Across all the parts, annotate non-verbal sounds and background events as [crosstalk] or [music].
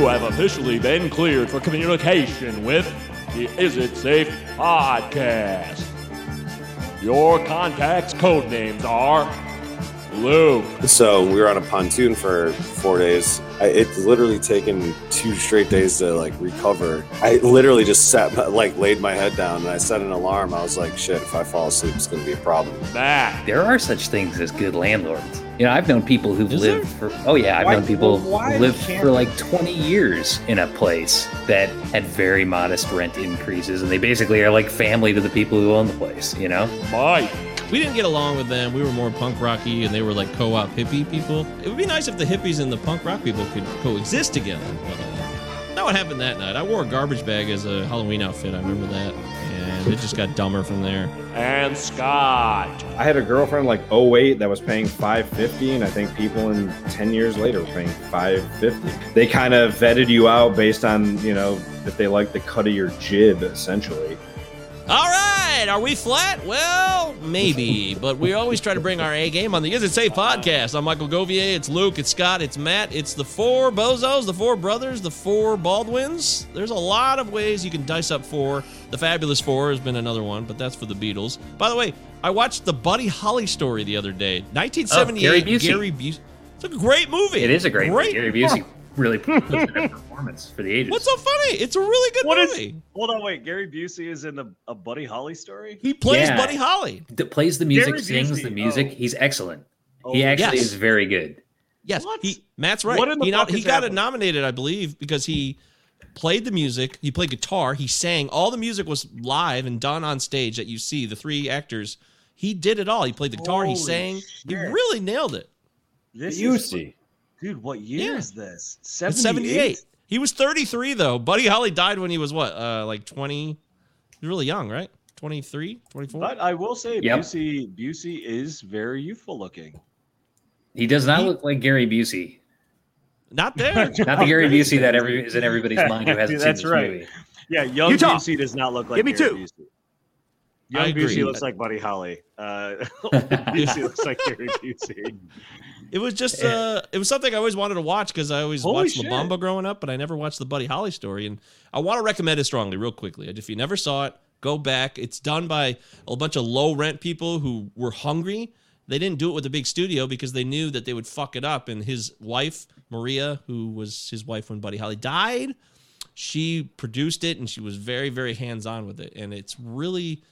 You have officially been cleared for communication with the Is It Safe podcast. Your contact's code names are Luke. So we were on a pontoon for four days. I, it's literally taken two straight days to like recover. I literally just sat, [laughs] like, laid my head down and I set an alarm. I was like, shit, if I fall asleep, it's going to be a problem. Matt. There are such things as good landlords. You know, I've known people who've Is lived for oh yeah, I've Why- known people well, why who lived for like 20 years in a place that had very modest rent increases and they basically are like family to the people who own the place, you know? Mike. We didn't get along with them. We were more punk rocky, and they were like co-op hippie people. It would be nice if the hippies and the punk rock people could coexist together. But uh, not what happened that night. I wore a garbage bag as a Halloween outfit. I remember that, and it just got dumber from there. And Scott. I had a girlfriend like 08 that was paying 550 and I think people in 10 years later were paying 550. They kind of vetted you out based on, you know, if they like the cut of your jib essentially. All right, are we flat? Well, maybe, but we always try to bring our A game on the Is It Safe podcast. I'm Michael Govier. It's Luke. It's Scott. It's Matt. It's the four bozos, the four brothers, the four Baldwins. There's a lot of ways you can dice up four. The Fabulous Four has been another one, but that's for the Beatles. By the way, I watched the Buddy Holly story the other day. 1978. Oh, Gary Busey. Gary Busey. It's a great movie. It is a great, movie. Gary Busey really [laughs] puts in a performance for the ages. What's so funny? It's a really good What is- movie. Hold on, wait. Gary Busey is in the a Buddy Holly story. He plays Yeah. Buddy Holly. D- plays the music, Gary sings Busey, the music. oh. He's excellent. Oh, he actually yes. is very good. Yes, What? he Matt's right. What in the he, no- fuck he is got it nominated, I believe, because he played the music. He played guitar. He sang. All the music was live and done on stage that you see. The three actors. He did it all. He played the guitar. he Holy sang. He really nailed it. This You is, see. Dude. What year Yeah. is this? 78? 78. He was 33 though. Buddy Holly died when he was what? Uh like 20. He was really young, right? 23, 24. But I will say, Yep. Busey Busey is very youthful looking. He does not He- look like Gary Busey. Not there. [laughs] Not the Gary Busey that every is in everybody's mind who hasn't That's [laughs] seen this right. movie. Yeah, young Utah. Busey does not look like Give me Gary two. Busey. Young I agree. Busey looks like Buddy Holly. Uh, [laughs] Busey looks like Gary Busey. It was just uh it was something I always wanted to watch because I always Holy watched shit. La Bamba growing up, but I never watched the Buddy Holly story. And I want to recommend it strongly, real quickly. If you never saw it, go back. It's done by a bunch of low rent people who were hungry. They didn't do it with a big studio because they knew that they would fuck it up. And his wife, Maria, who was his wife when Buddy Holly died, she produced it and she was very, very hands on with it. And it's really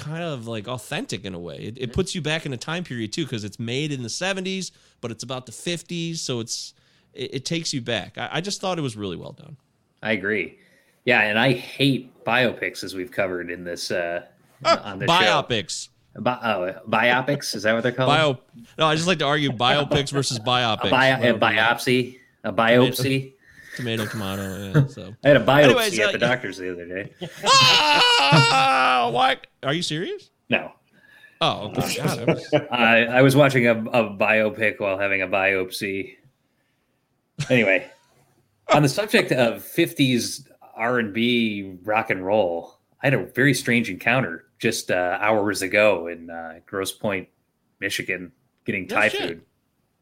kind of like authentic in a way. It, it puts you back in a time period too, because it's made in the 70s, but it's about the 50s, so it's it, it takes you back. I, I just thought it was really well done. I agree. Yeah, and I hate biopics as we've covered in this uh on this show. Biopics, Bi- oh, biopics is that what they're called? bio. No, I just like to argue biopics versus biopics. a, bio- a biopsy, a biopsy. Tomato, tomato. Yeah, [laughs] so. I had a biopsy Anyways, at uh, the doctor's the other day. ah, what? Are you serious? No, Oh, okay. God, I was- I, I was watching a, a biopic while having a biopsy. Anyway, on the subject of '50s R&B rock and roll, I had a very strange encounter just uh, hours ago in uh, Grosse Pointe, Michigan, getting No Thai shit. food.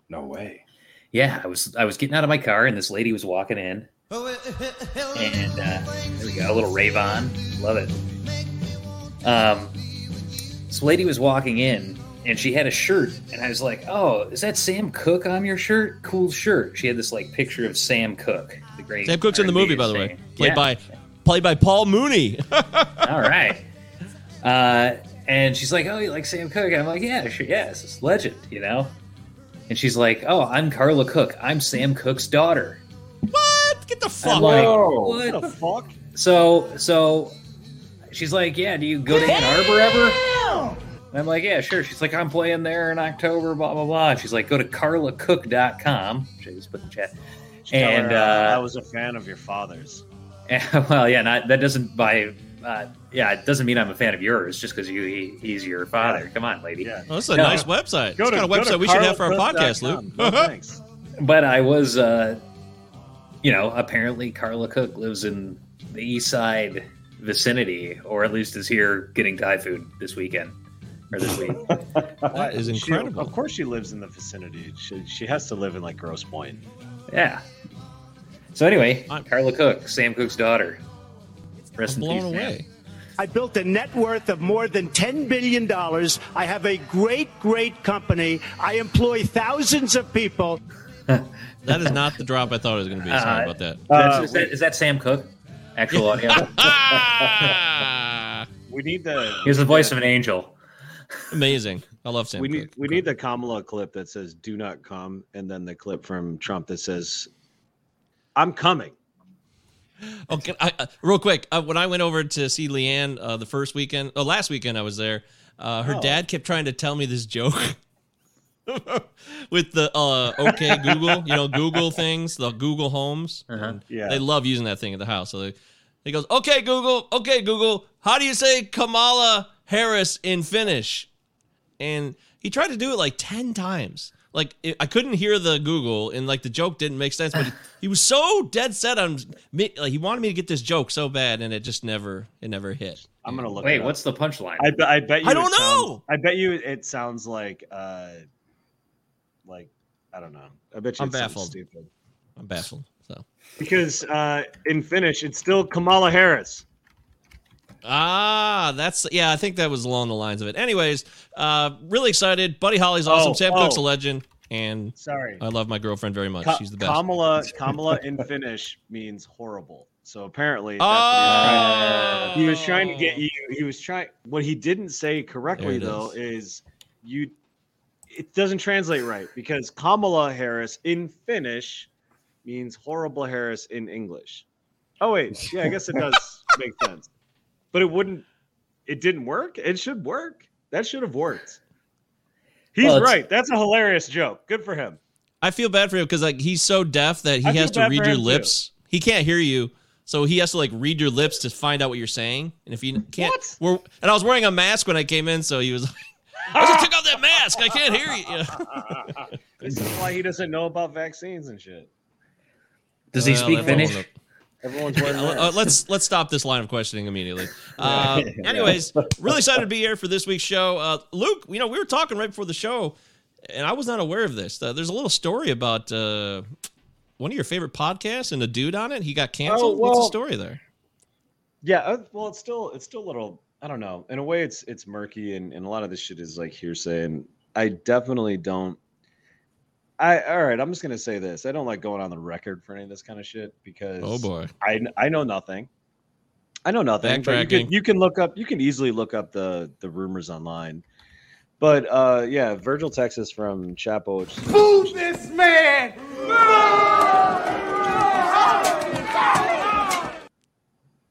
No way. Yeah, I was I was getting out of my car and this lady was walking in, and uh, there we go, a little rave on, love it. Um, this lady was walking in and she had a shirt, and I was like, "Oh, is that Sam Cooke on your shirt? Cool shirt." She had this like picture of Sam Cooke, the great. Sam Cooke's in the R&B movie, by the way, played Yeah. by played by Paul Mooney. [laughs] All right. Uh, and she's like, "Oh, you like Sam Cooke?" I'm like, "Yeah, sure, yeah, it's this legend, you know." And she's like, "Oh, I'm Carla Cook. I'm Sam Cooke's daughter." what? Get the fuck I'm like, out! "What?" What the fuck? So, so she's like, "Yeah, do you go to Ann Arbor ever?" And I'm like, "Yeah, sure." She's like, "I'm playing there in October." Blah blah blah. And She's like, "Go to carlacook.com." I just put in chat. And uh, uh, I was a fan of your father's. [laughs] well, yeah, not that doesn't by. Uh, yeah, it doesn't mean I'm a fan of yours just because you he, he's your father. Come on, lady. Yeah. Oh, that's a No. nice website. Go It's to, kind of go to website we should have for our podcast, carlacook.com. Luke. No, [laughs] thanks. But I was, uh, you know, apparently Carla Cook lives in the East Side vicinity, or at least is here getting Thai food this weekend or this week. [laughs] That is She- incredible. of course, she lives in the vicinity. She, she has to live in like Grosse Pointe. yeah. So anyway, I'm- Carla Cook, Sam Cooke's daughter. Rest I'm in blown peace, Sam. away. I built a net worth of more than $10 billion. I have a great, great company. I employ thousands of people. [laughs] That is not the drop I thought it was going to be. Sorry Uh, about that. That's- is, that, is that Sam Cooke? Actual audio. [laughs] We need the. He was the voice of an angel. [laughs] Amazing. I love Sam we need Cooke. we need the Kamala clip that says "Do not come," and then the clip from Trump that says "I'm coming." Okay, I, uh, real quick. Uh, when I went over to see Leanne uh, the first weekend, oh, last weekend I was there. Uh, her Oh. dad kept trying to tell me this joke [laughs] with the uh, OK Google, you know, Google things, the Google Homes. Uh-huh. Yeah. They love using that thing at the house. So they, he goes, "Okay, Google. Okay, Google. How do you say Kamala Harris in Finnish?" And he tried to do it like ten times. Like it, I couldn't hear the Google, and like the joke didn't make sense. But he, [sighs] he was so dead set on me. Like he wanted me to get this joke so bad, and it just never, it never hit. I'm gonna look. Wait, what's the punchline? I, be- I bet you. I don't it sounds- know! I bet you it sounds like uh, like I don't know. I bet you I'm it baffled. Stupid. I'm baffled. So Because uh, in Finnish, it's still Kamala Harris. Ah, that's yeah. I think that was along the lines of it. Anyways, uh, really excited. Buddy Holly's awesome. Oh, Sam Cooke's a oh. legend, and Sorry. I love my girlfriend very much. Ka- She's the best. Kamala [laughs] Kamala in Finnish means horrible. So apparently, what he, was trying to, he was trying to get Oh. you. He was trying. What he didn't say correctly though is you. It doesn't translate right because Kamala Harris in Finnish means horrible Harris in English. Oh wait, yeah, I guess it does [laughs] make sense, but it wouldn't. It didn't work. It should work. That should have worked. He's Well, right. That's a hilarious joke. Good for him. I feel bad for him because like he's so deaf that he I has to read your him, too. lips. He can't hear you, so he has to like read your lips to find out what you're saying. And if you can't, What? we're, and I was wearing a mask when I came in, so he was like, [laughs] "I just took off that mask. I can't hear you." Yeah. [laughs] this is why he doesn't know about vaccines and shit. Does he Well, speak Finnish? We'll. Everyone's wearing Uh, uh, let's let's stop this line of questioning immediately. [laughs] Uh, anyways, really excited to be here for this week's show. Uh, Luke, you know we were talking right before the show, and I was not aware of this. Uh, there's a little story about uh, one of your favorite podcasts and a dude on it. He got canceled. What's the Oh, story there? Yeah, uh, well, it's still it's still a little. I don't know. In a way, it's it's murky, and, and a lot of this shit is like hearsay. And I definitely don't. I all right. I'm just gonna say this. I don't like going on the record for any of this kind of shit because Oh boy. I I know nothing. I know nothing. But you can, you can look up. You can easily look up the the rumors online. But uh yeah, Virgil Texas from Chapo. Which is,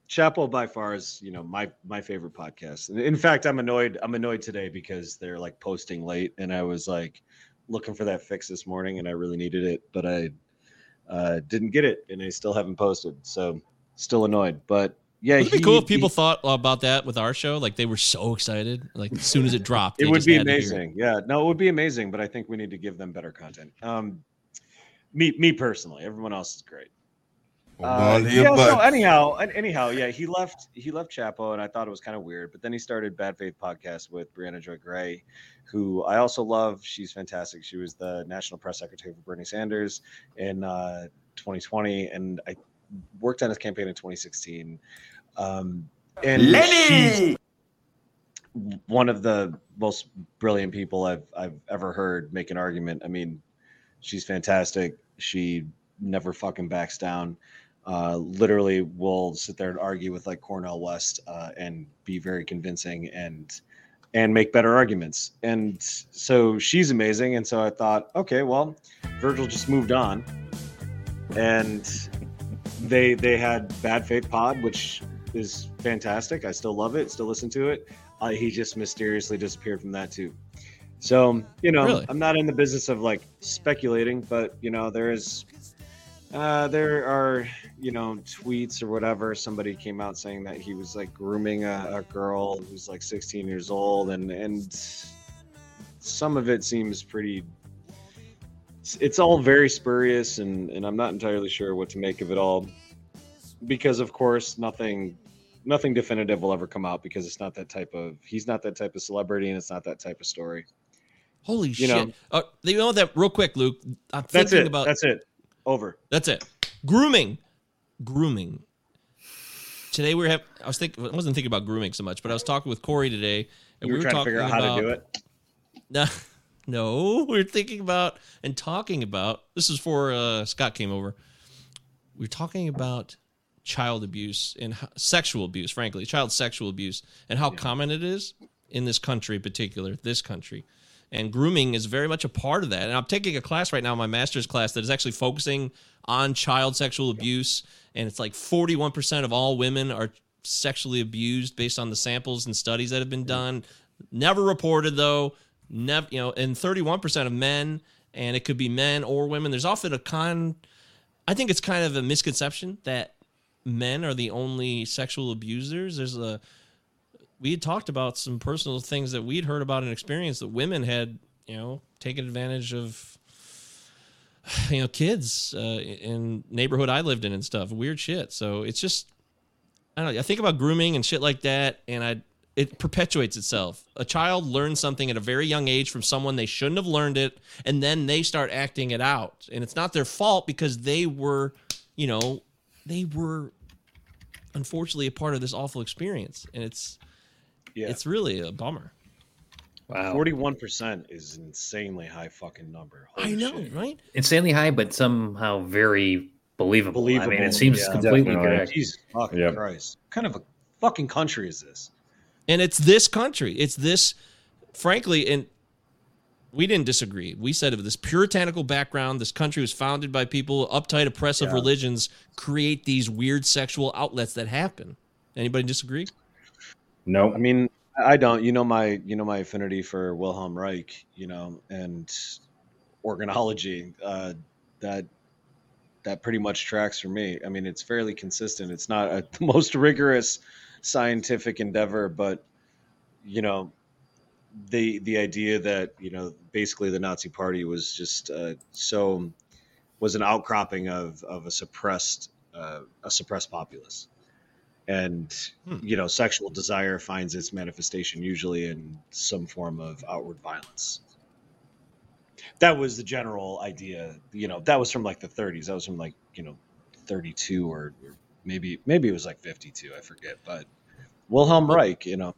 Chapo by far is you know my my favorite podcast. In fact, I'm annoyed. I'm annoyed today because they're like posting late, and I was like looking for that fix this morning, and I really needed it, but I uh, didn't get it, and I still haven't posted. So still annoyed. But yeah, Would be cool if people he- thought about that with our show? Like they were so excited, like as soon as it [laughs] dropped, it would be had to hear it. amazing. Yeah, no, it would be amazing. But I think we need to give them better content. Um, me me personally, everyone else is great. Uh, yeah, so anyhow, anyhow, yeah, he left. He left Chapo, and I thought it was kind of weird. But then he started Bad Faith podcast with Briahna Joy Gray, who I also love. She's fantastic. She was the national press secretary for Bernie Sanders in uh, 2020, and I worked on his campaign in 2016. Um, and she's one of the most brilliant people I've I've ever heard make an argument. I mean, she's fantastic. She never fucking backs down. Uh, literally will sit there and argue with like Cornel West uh, and be very convincing and and make better arguments. And so she's amazing. And so I thought, okay, well, Virgil just moved on, and they they had Bad Faith Pod, which is fantastic. I still love it. Still listen to it. Uh, he just mysteriously disappeared from that too. So you know, Really? I'm not in the business of like speculating, but you know, there is uh, there are, you know, tweets or whatever. Somebody came out saying that he was like grooming a, a girl who's like 16 years old, and and some of it seems pretty. It's all very spurious, and and I'm not entirely sure what to make of it all, because of course nothing, nothing definitive will ever come out because it's not that type of. He's not that type of celebrity, and it's not that type of story. Holy You shit! know. Uh, you know that real quick, Luke. I'm That's thinking it. about That's it. Over. That's it. Grooming, grooming. Today we were have. I was thinking. I wasn't thinking about grooming so much, but I was talking with Corey today, and you were we were trying to figure out how to do it. No, [laughs] no, we are thinking about and talking about. This is for uh, Scott came over. We are talking about child abuse and sexual abuse, frankly, child sexual abuse, and how yeah. common it is in this country, in particular, this country. And grooming is very much a part of that. And I'm taking a class right now, my master's class, that is actually focusing on child sexual abuse. And it's like 41% of all women are sexually abused based on the samples and studies that have been done. Never reported, though. Never, you know, and 31% of men, and it could be men or women. There's often a con. I think it's kind of a misconception that men are the only sexual abusers. There's a we had talked about some personal things that we'd heard about and experienced that women had, you know, taken advantage of, [sighs] you know, kids uh, in neighborhood I lived in and stuff. Weird shit. So it's just, I don't know. I think about grooming and shit like that, and I it perpetuates itself. A child learns something at a very young age from someone they shouldn't have learned it, and then they start acting it out. And it's not their fault because they were, you know, they were unfortunately a part of this awful experience. And it's yeah. It's really a bummer. Wow. Forty-one percent is insanely high fucking number. Holy I know, shit. right? Insanely high, but somehow very believable. believable. I mean, it seems yeah, completely correct. Jesus fucking yep. Christ! What kind of a fucking country is this? And it's this country. It's this, frankly, and we didn't disagree. We said of this puritanical background, this country was founded by people uptight, oppressive yeah. religions create these weird sexual outlets that happen. Anybody disagree? No, I mean I don't. You know my you know my affinity for Wilhelm Reich, you know, and organology. Uh, that that pretty much tracks for me. I mean, it's fairly consistent. It's not a, [laughs] the most rigorous scientific endeavor, but you know, the the idea that you know basically the Nazi Party was just uh, so was an outcropping of of a suppressed uh, a suppressed populace and hmm. you know sexual desire finds its manifestation usually in some form of outward violence that was the general idea you know that was from like the 30s that was from like you know 32 or, or maybe maybe it was like 52 i forget but wilhelm reich you know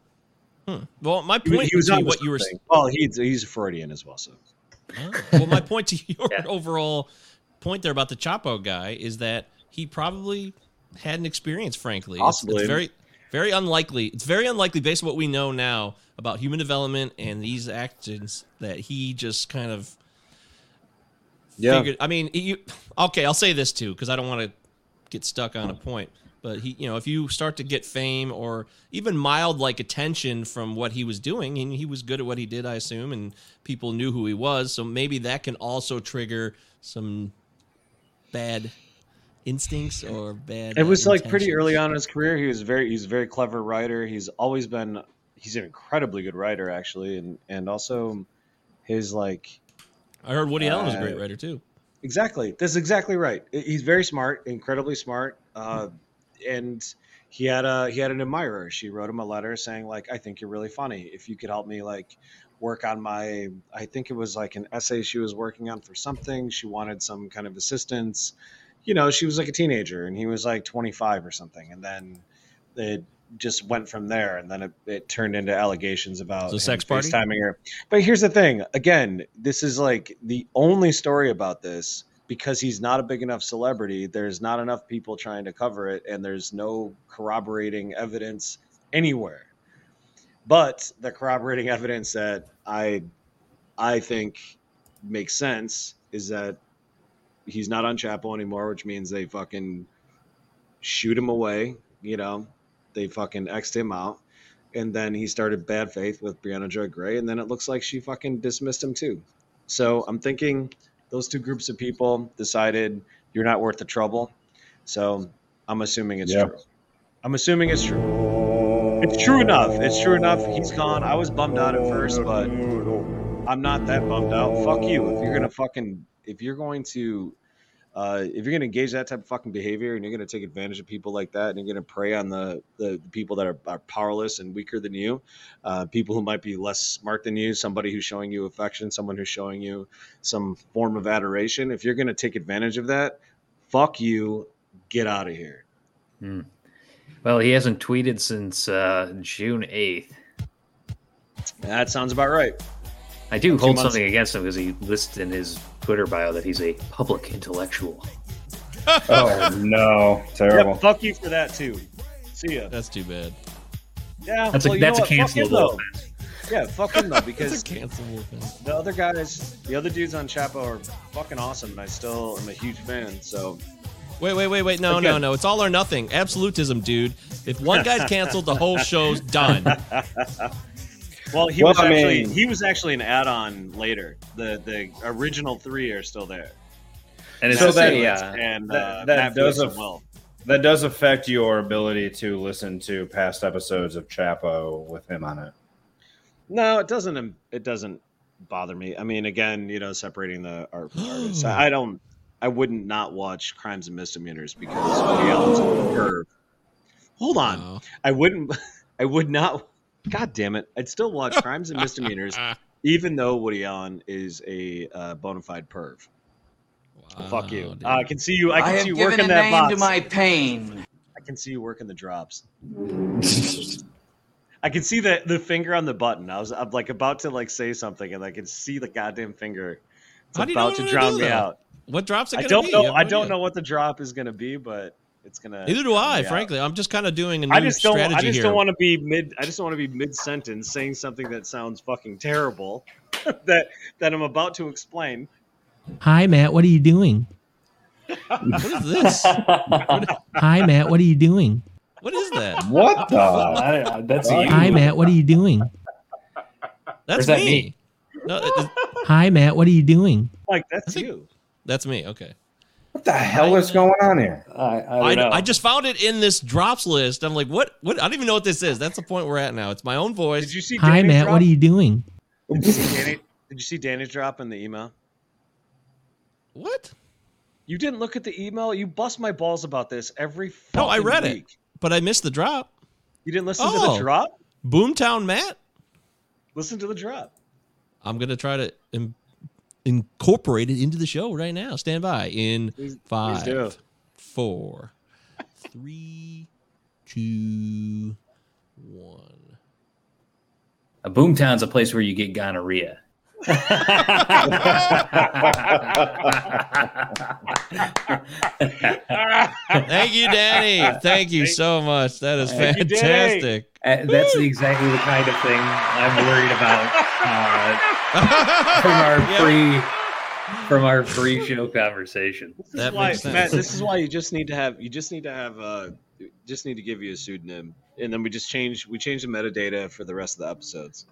hmm. well my point he, he was on what you were saying well he's he's a freudian as well so oh. well my point to [laughs] your yeah. overall point there about the chapo guy is that he probably had an experience, frankly. Possibly. It's, it's very, very unlikely. It's very unlikely, based on what we know now about human development and these actions, that he just kind of yeah. figured. I mean, you, okay, I'll say this too, because I don't want to get stuck on a point. But he, you know, if you start to get fame or even mild like attention from what he was doing, and he was good at what he did, I assume, and people knew who he was, so maybe that can also trigger some bad instincts or bad. It was like pretty early on in his career. He was very he's a very clever writer. He's always been he's an incredibly good writer actually, and and also his like. I heard Woody uh, Allen was a great uh, writer too. Exactly, that's exactly right. He's very smart, incredibly smart, uh, and he had a he had an admirer. She wrote him a letter saying like, "I think you're really funny. If you could help me like work on my I think it was like an essay she was working on for something. She wanted some kind of assistance you know, she was like a teenager and he was like 25 or something. And then it just went from there. And then it, it turned into allegations about the sex party timing her. But here's the thing again, this is like the only story about this because he's not a big enough celebrity. There's not enough people trying to cover it, and there's no corroborating evidence anywhere. But the corroborating evidence that I I think makes sense is that he's not on Chapo anymore, which means they fucking shoot him away. You know, they fucking xed him out. And then he started bad faith with Briahna Joy Gray, and then it looks like she fucking dismissed him too. So I'm thinking those two groups of people decided you're not worth the trouble. So I'm assuming it's true. I'm assuming it's true. It's true enough. It's true enough. He's gone. I was bummed out at first, but I'm not that bummed out. Fuck you. If you're gonna fucking if you're going to uh, if you're going to engage that type of fucking behavior and you're going to take advantage of people like that and you're going to prey on the, the, people that are, are, powerless and weaker than you, uh, people who might be less smart than you, somebody who's showing you affection, someone who's showing you some form of adoration, if you're going to take advantage of that, fuck you, get out of here. Hmm. Well, he hasn't tweeted since uh, June 8th. That sounds about right. I do hold something against him because he lists in his Twitter bio that he's a public intellectual. [laughs] oh no, terrible! Yep, fuck you for that too. See ya. That's too bad. Yeah, that's well, a that's a cancelable offense. Yeah, fuck him though [laughs] because cancelable the other guys, the other dudes on Chapo are fucking awesome, and I still am a huge fan. So Wait, wait, wait, wait. No, Again. no, no. It's all or nothing. Absolutism, dude. If one guy's canceled, the whole show's done. [laughs] Well, he well, was I actually mean, he was actually an add-on later. The the original three are still there. And it's so that yeah, and uh, that, does af- well. that does affect your ability to listen to past episodes of Chapo with him on it. No, it doesn't. It doesn't bother me. I mean, again, you know, separating the art. artists. I don't. I wouldn't not watch Crimes and Misdemeanors because Woody Allen's a perv. Hold on, no. I wouldn't. [laughs] I would not God damn it! I'd still watch Crimes and Misdemeanors, [laughs] even though Woody Allen is a uh, bona fide perv. Wow, Fuck you! Uh, I can see you. I can I see you working that box. to my pain. I can see you working the drops. [laughs] I can see the the finger on the button. I was I'm like about to like say something, and I can see the goddamn finger. It's about to drown me out. What drops it? I don't know. I don't know what the drop is going to be, but it's gonna. Neither do I. Frankly, I'm just kind of doing a new I just don't. I just here. don't want to be mid. I just don't want to be mid sentence saying something that sounds fucking terrible [laughs] that that I'm about to explain. Hi, Matt. What are you doing? what is this? [laughs] Hi, Matt. What are you doing? What is that? What the? [laughs] that's you. Hi, Matt. What are you doing? That's me. That me? No, Hi, Matt. What are you doing? Like that's you. That's me. Okay. What the hell is going on here? I, I, I, I, just found it in this drops list. I'm like, what? What? I don't even know what this is. That's the point we're at now. It's my own voice. Did you see? Hi, Matt. Drop? What are you doing? Did you see Danny? Did you see Danny's drop in the email? What? You didn't look at the email. You bust my balls about this every. No, I read week. it, but I missed the drop. You didn't listen oh, to the oh. drop. Boomtown Matt. Listen to the drop. I'm gonna try to incorporated into the show right now. Stand by in please, five, please four, three, two, one. A boomtown's a place where you get gonorrhea. Thank you, Danny. Thank you so much. That is fantastic. You, uh, that's exactly the kind of thing I'm worried about. Uh, [laughs] from our yeah. pre from our free show conversation. This that why, Matt, this is why you just need to have you just need to have uh just need to give you a pseudonym, and then we just change we change the metadata for the rest of the episodes.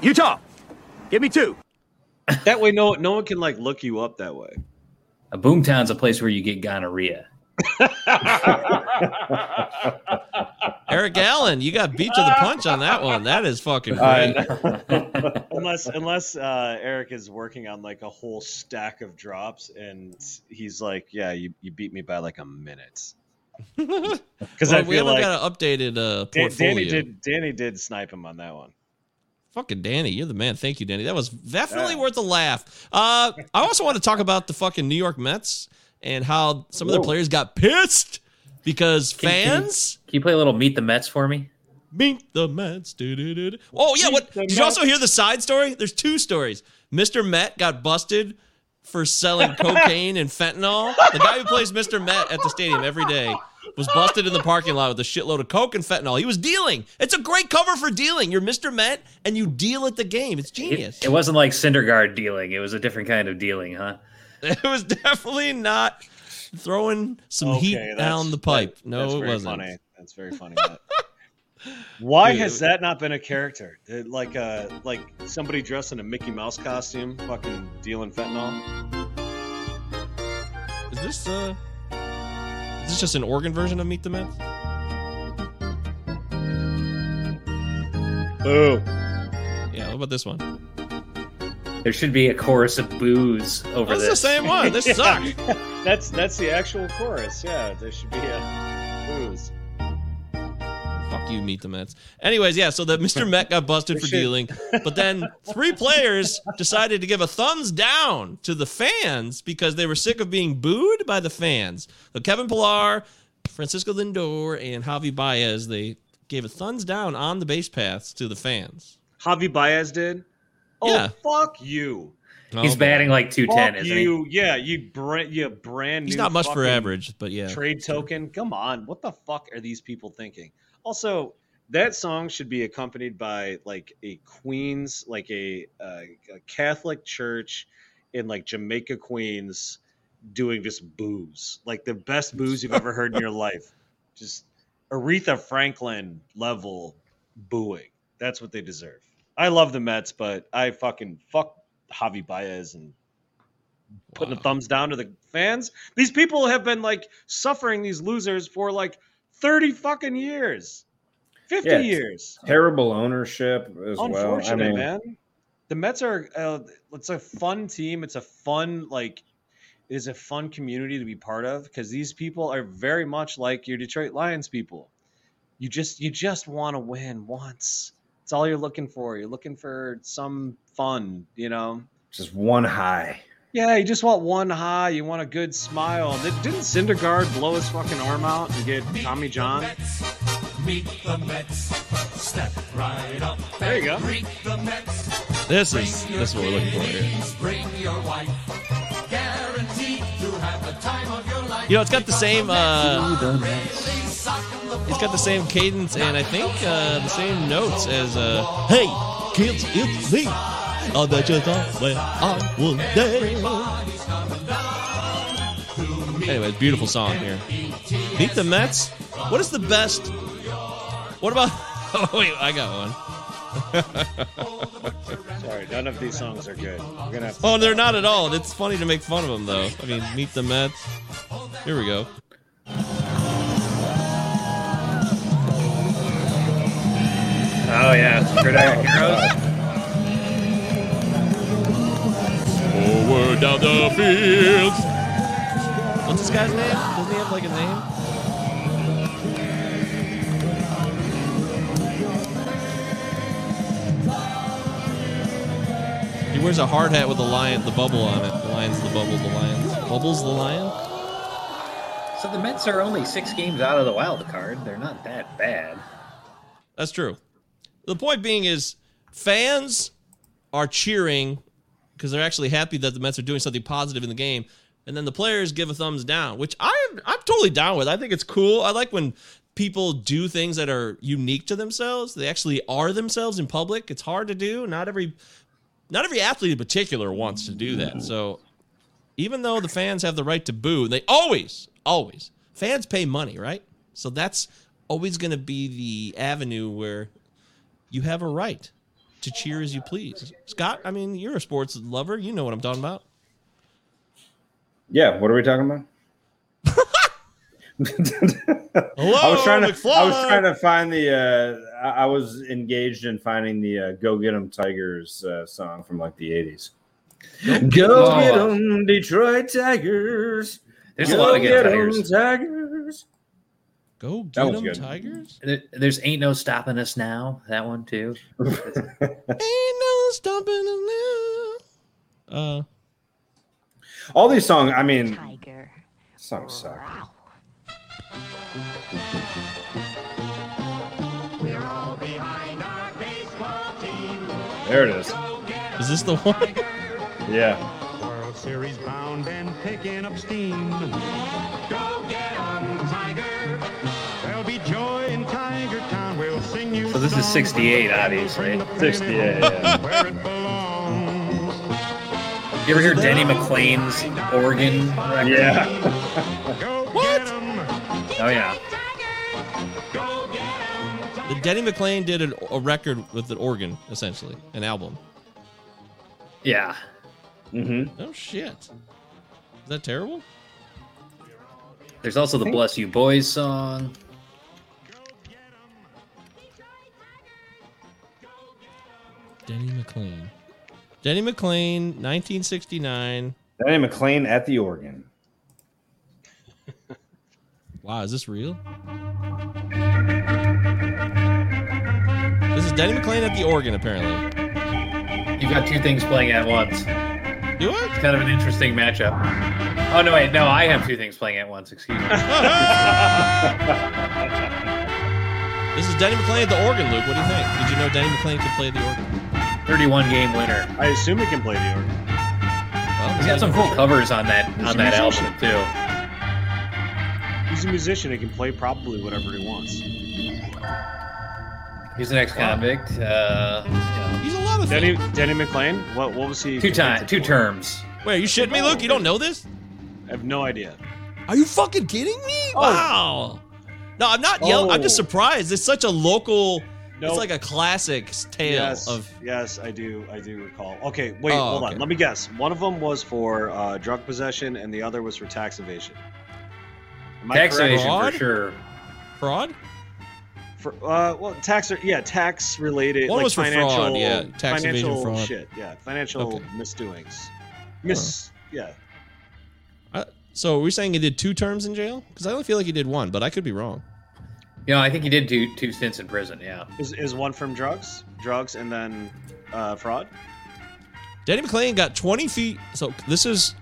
Utah, give me two. That way, no no one can like look you up that way. A boomtown's a place where you get gonorrhea. [laughs] Eric Allen, you got beat to the punch on that one. That is fucking great. [laughs] unless unless uh, Eric is working on like a whole stack of drops and he's like, "Yeah, you, you beat me by like a minute." [laughs] Because well, we haven't like got an updated uh, portfolio. Danny did Danny did snipe him on that one. Fucking Danny, you're the man. Thank you, Danny. That was definitely yeah. worth a laugh. Uh, I also want to talk about the fucking New York Mets and how some Whoa. of their players got pissed because can, fans. Can you, can you, play a little Meet the Mets for me? Meet the Mets. Do-do-do-do. Oh yeah, Meet what? Did you also hear the side story? There's two stories. Mr. Met got busted for selling [laughs] cocaine and fentanyl. The guy who plays Mr. Met at the stadium every day was busted in the parking lot with a shitload of coke and fentanyl. He was dealing. It's a great cover for dealing. You're Mr. Met and you deal at the game. It's genius. It, it wasn't like Syndergaard dealing. It was a different kind of dealing, huh? [laughs] It was definitely not throwing some okay, heat down the pipe. That, no, it wasn't. Funny. That's very funny. [laughs] Why Dude, has that not been a character? Like uh like somebody dressed in a Mickey Mouse costume, fucking dealing fentanyl. Is this uh is this just an organ version of Meet the Mets? Boo. Yeah, what about this one? There should be a chorus of boos over that's this. the same one. This [laughs] sucks. [laughs] that's that's the actual chorus. Yeah, there should be a boos. Fuck you, meet the Mets. Anyways, yeah, so that Mr. [laughs] Met got busted for should- dealing, but then three players decided to give a thumbs down to the fans because they were sick of being booed by the fans. So Kevin Pillar, Francisco Lindor, and Javi Baez, they gave a thumbs down on the base paths to the fans. Javi Baez did. Oh Yeah. fuck you! He's Oh, batting like 210, isn't he? Yeah, you brand, you brand. He's new not much for average, but yeah. Trade token. Come on, what the fuck are these people thinking? Also, that song should be accompanied by like a Queens, like a, uh, a Catholic church in like Jamaica, Queens, doing just booze, like the best booze you've ever heard in your [laughs] life. Just Aretha Franklin level booing. That's what they deserve. I love the Mets, but I fucking fuck Javi Baez and putting Wow. a thumbs down to the fans. These people have been like suffering these losers for like 30 fucking years. 50 Yeah, years. Terrible ownership as well. I mean, man. The Mets are uh, it's a fun team. It's a fun like it is a fun community to be part of because these people are very much like your Detroit Lions people. You just you just want to win once. It's all you're looking for. You're looking for some fun, you know. just one high. Yeah, you just want one high. You want a good smile. Did- Didn't Syndergaard blow his fucking arm out and get Tommy John? meet the vets step right up There you go. The This is this is what we're looking for here. You know, it's got the same. Uh, it's got the same cadence and I think uh, the same notes as. Uh, hey, kids, it's me. I bet you thought when I was there. Anyways, beautiful song here. Beat the Mets. What is the best? What about? [laughs] Oh wait, I got one. [laughs] Sorry, none of these songs are good. We're gonna have to Oh, they're not at all. It's funny to make fun of them, though. I mean, meet the Mets. Here we go. Oh, yeah. Gridiron Heroes. Forward down the fields. What's this guy's name? Doesn't he have like a name? He wears a hard hat with the lion, the bubble on it. The lion's the bubble, the lion's bubbles, the lion. So the Mets are only six games out of the wild card. They're not that bad. That's true. The point being is fans are cheering because they're actually happy that the Mets are doing something positive in the game. And then the players give a thumbs down, which I'm I'm totally down with. I think it's cool. I like when people do things that are unique to themselves. They actually are themselves in public. It's hard to do. Not every not every athlete in particular wants to do that. So even though the fans have the right to boo, they always, always fans pay money, right? So that's always going to be the avenue where you have a right to cheer as you please. Scott, I mean, you're a sports lover. You know what I'm talking about. Yeah, what are we talking about? [laughs] Hello, I was trying to. McFly. I was trying to find the. Uh, I I was engaged in finding the uh, "Go Get 'Em Tigers" uh, song from like the '80s. Go Oh. get 'em, Detroit Tigers. There's a Go lot of good get 'em, Tigers. Tigers. Go That get them, good. Tigers. There- There's Ain't No Stopping Us Now. That one, too. [laughs] Ain't no stopping us now. Uh, All these songs. I mean, Tiger. songs suck. There it is. is this the one? Yeah. World Series bound and picking up steam. Go this is 68, obviously. bring the pen 68, yeah. Where it belongs. You ever hear Denny McLain's organ record? Yeah. What? Oh, yeah. The Denny McLain did an, a record with an organ, essentially, an album. Yeah. Mm-hmm. Oh shit! Is that terrible? There's also the Bless You Boys song. Denny McLain. Denny McLain, 1969. Denny McLain at the organ. [laughs] Wow, is this real? This is Denny McLain at the organ, apparently. You've got two things playing at once. Do it? It's kind of an interesting matchup. Oh no, wait, no, I have two things playing at once. Excuse me. [laughs] This is Denny McLain at the organ, Luke. What do you think? Did you know Denny McLain could play the organ? 31 game winner. I assume he can play the organ. Well, He's got some cool covers on that He's on that musician. album too. He's a musician. He can play probably whatever he wants. He's an ex-convict. Uh, He's a lot of Denny things. Denny McLain. What what was he? two time, convicted two for? terms. Wait, are you shitting me, Luke? You don't know this? I have no idea. Are you fucking kidding me? Wow. No, I'm not yelling. I'm just Oh. surprised. It's such a local. No. It's like a classic tale yes, of. yes, I do. I do recall. Okay, wait, Oh, hold okay. on. Let me guess. One of them was for uh, drug possession, and the other was for tax evasion. Am I Tax correct? evasion Fraud? for sure. Fraud? For, uh, well, tax, yeah, tax related, One like was for fraud, financial, yeah, tax evasion, financial fraud. shit, yeah, financial Okay. misdoings, miss, yeah. Uh, so are we saying he did two terms in jail? Because I only feel like he did one, but I could be wrong. You know, I think he did two two stints in prison. Yeah. Is is one from drugs, drugs, and then uh, fraud? Denny McLain got 20 feet. So this is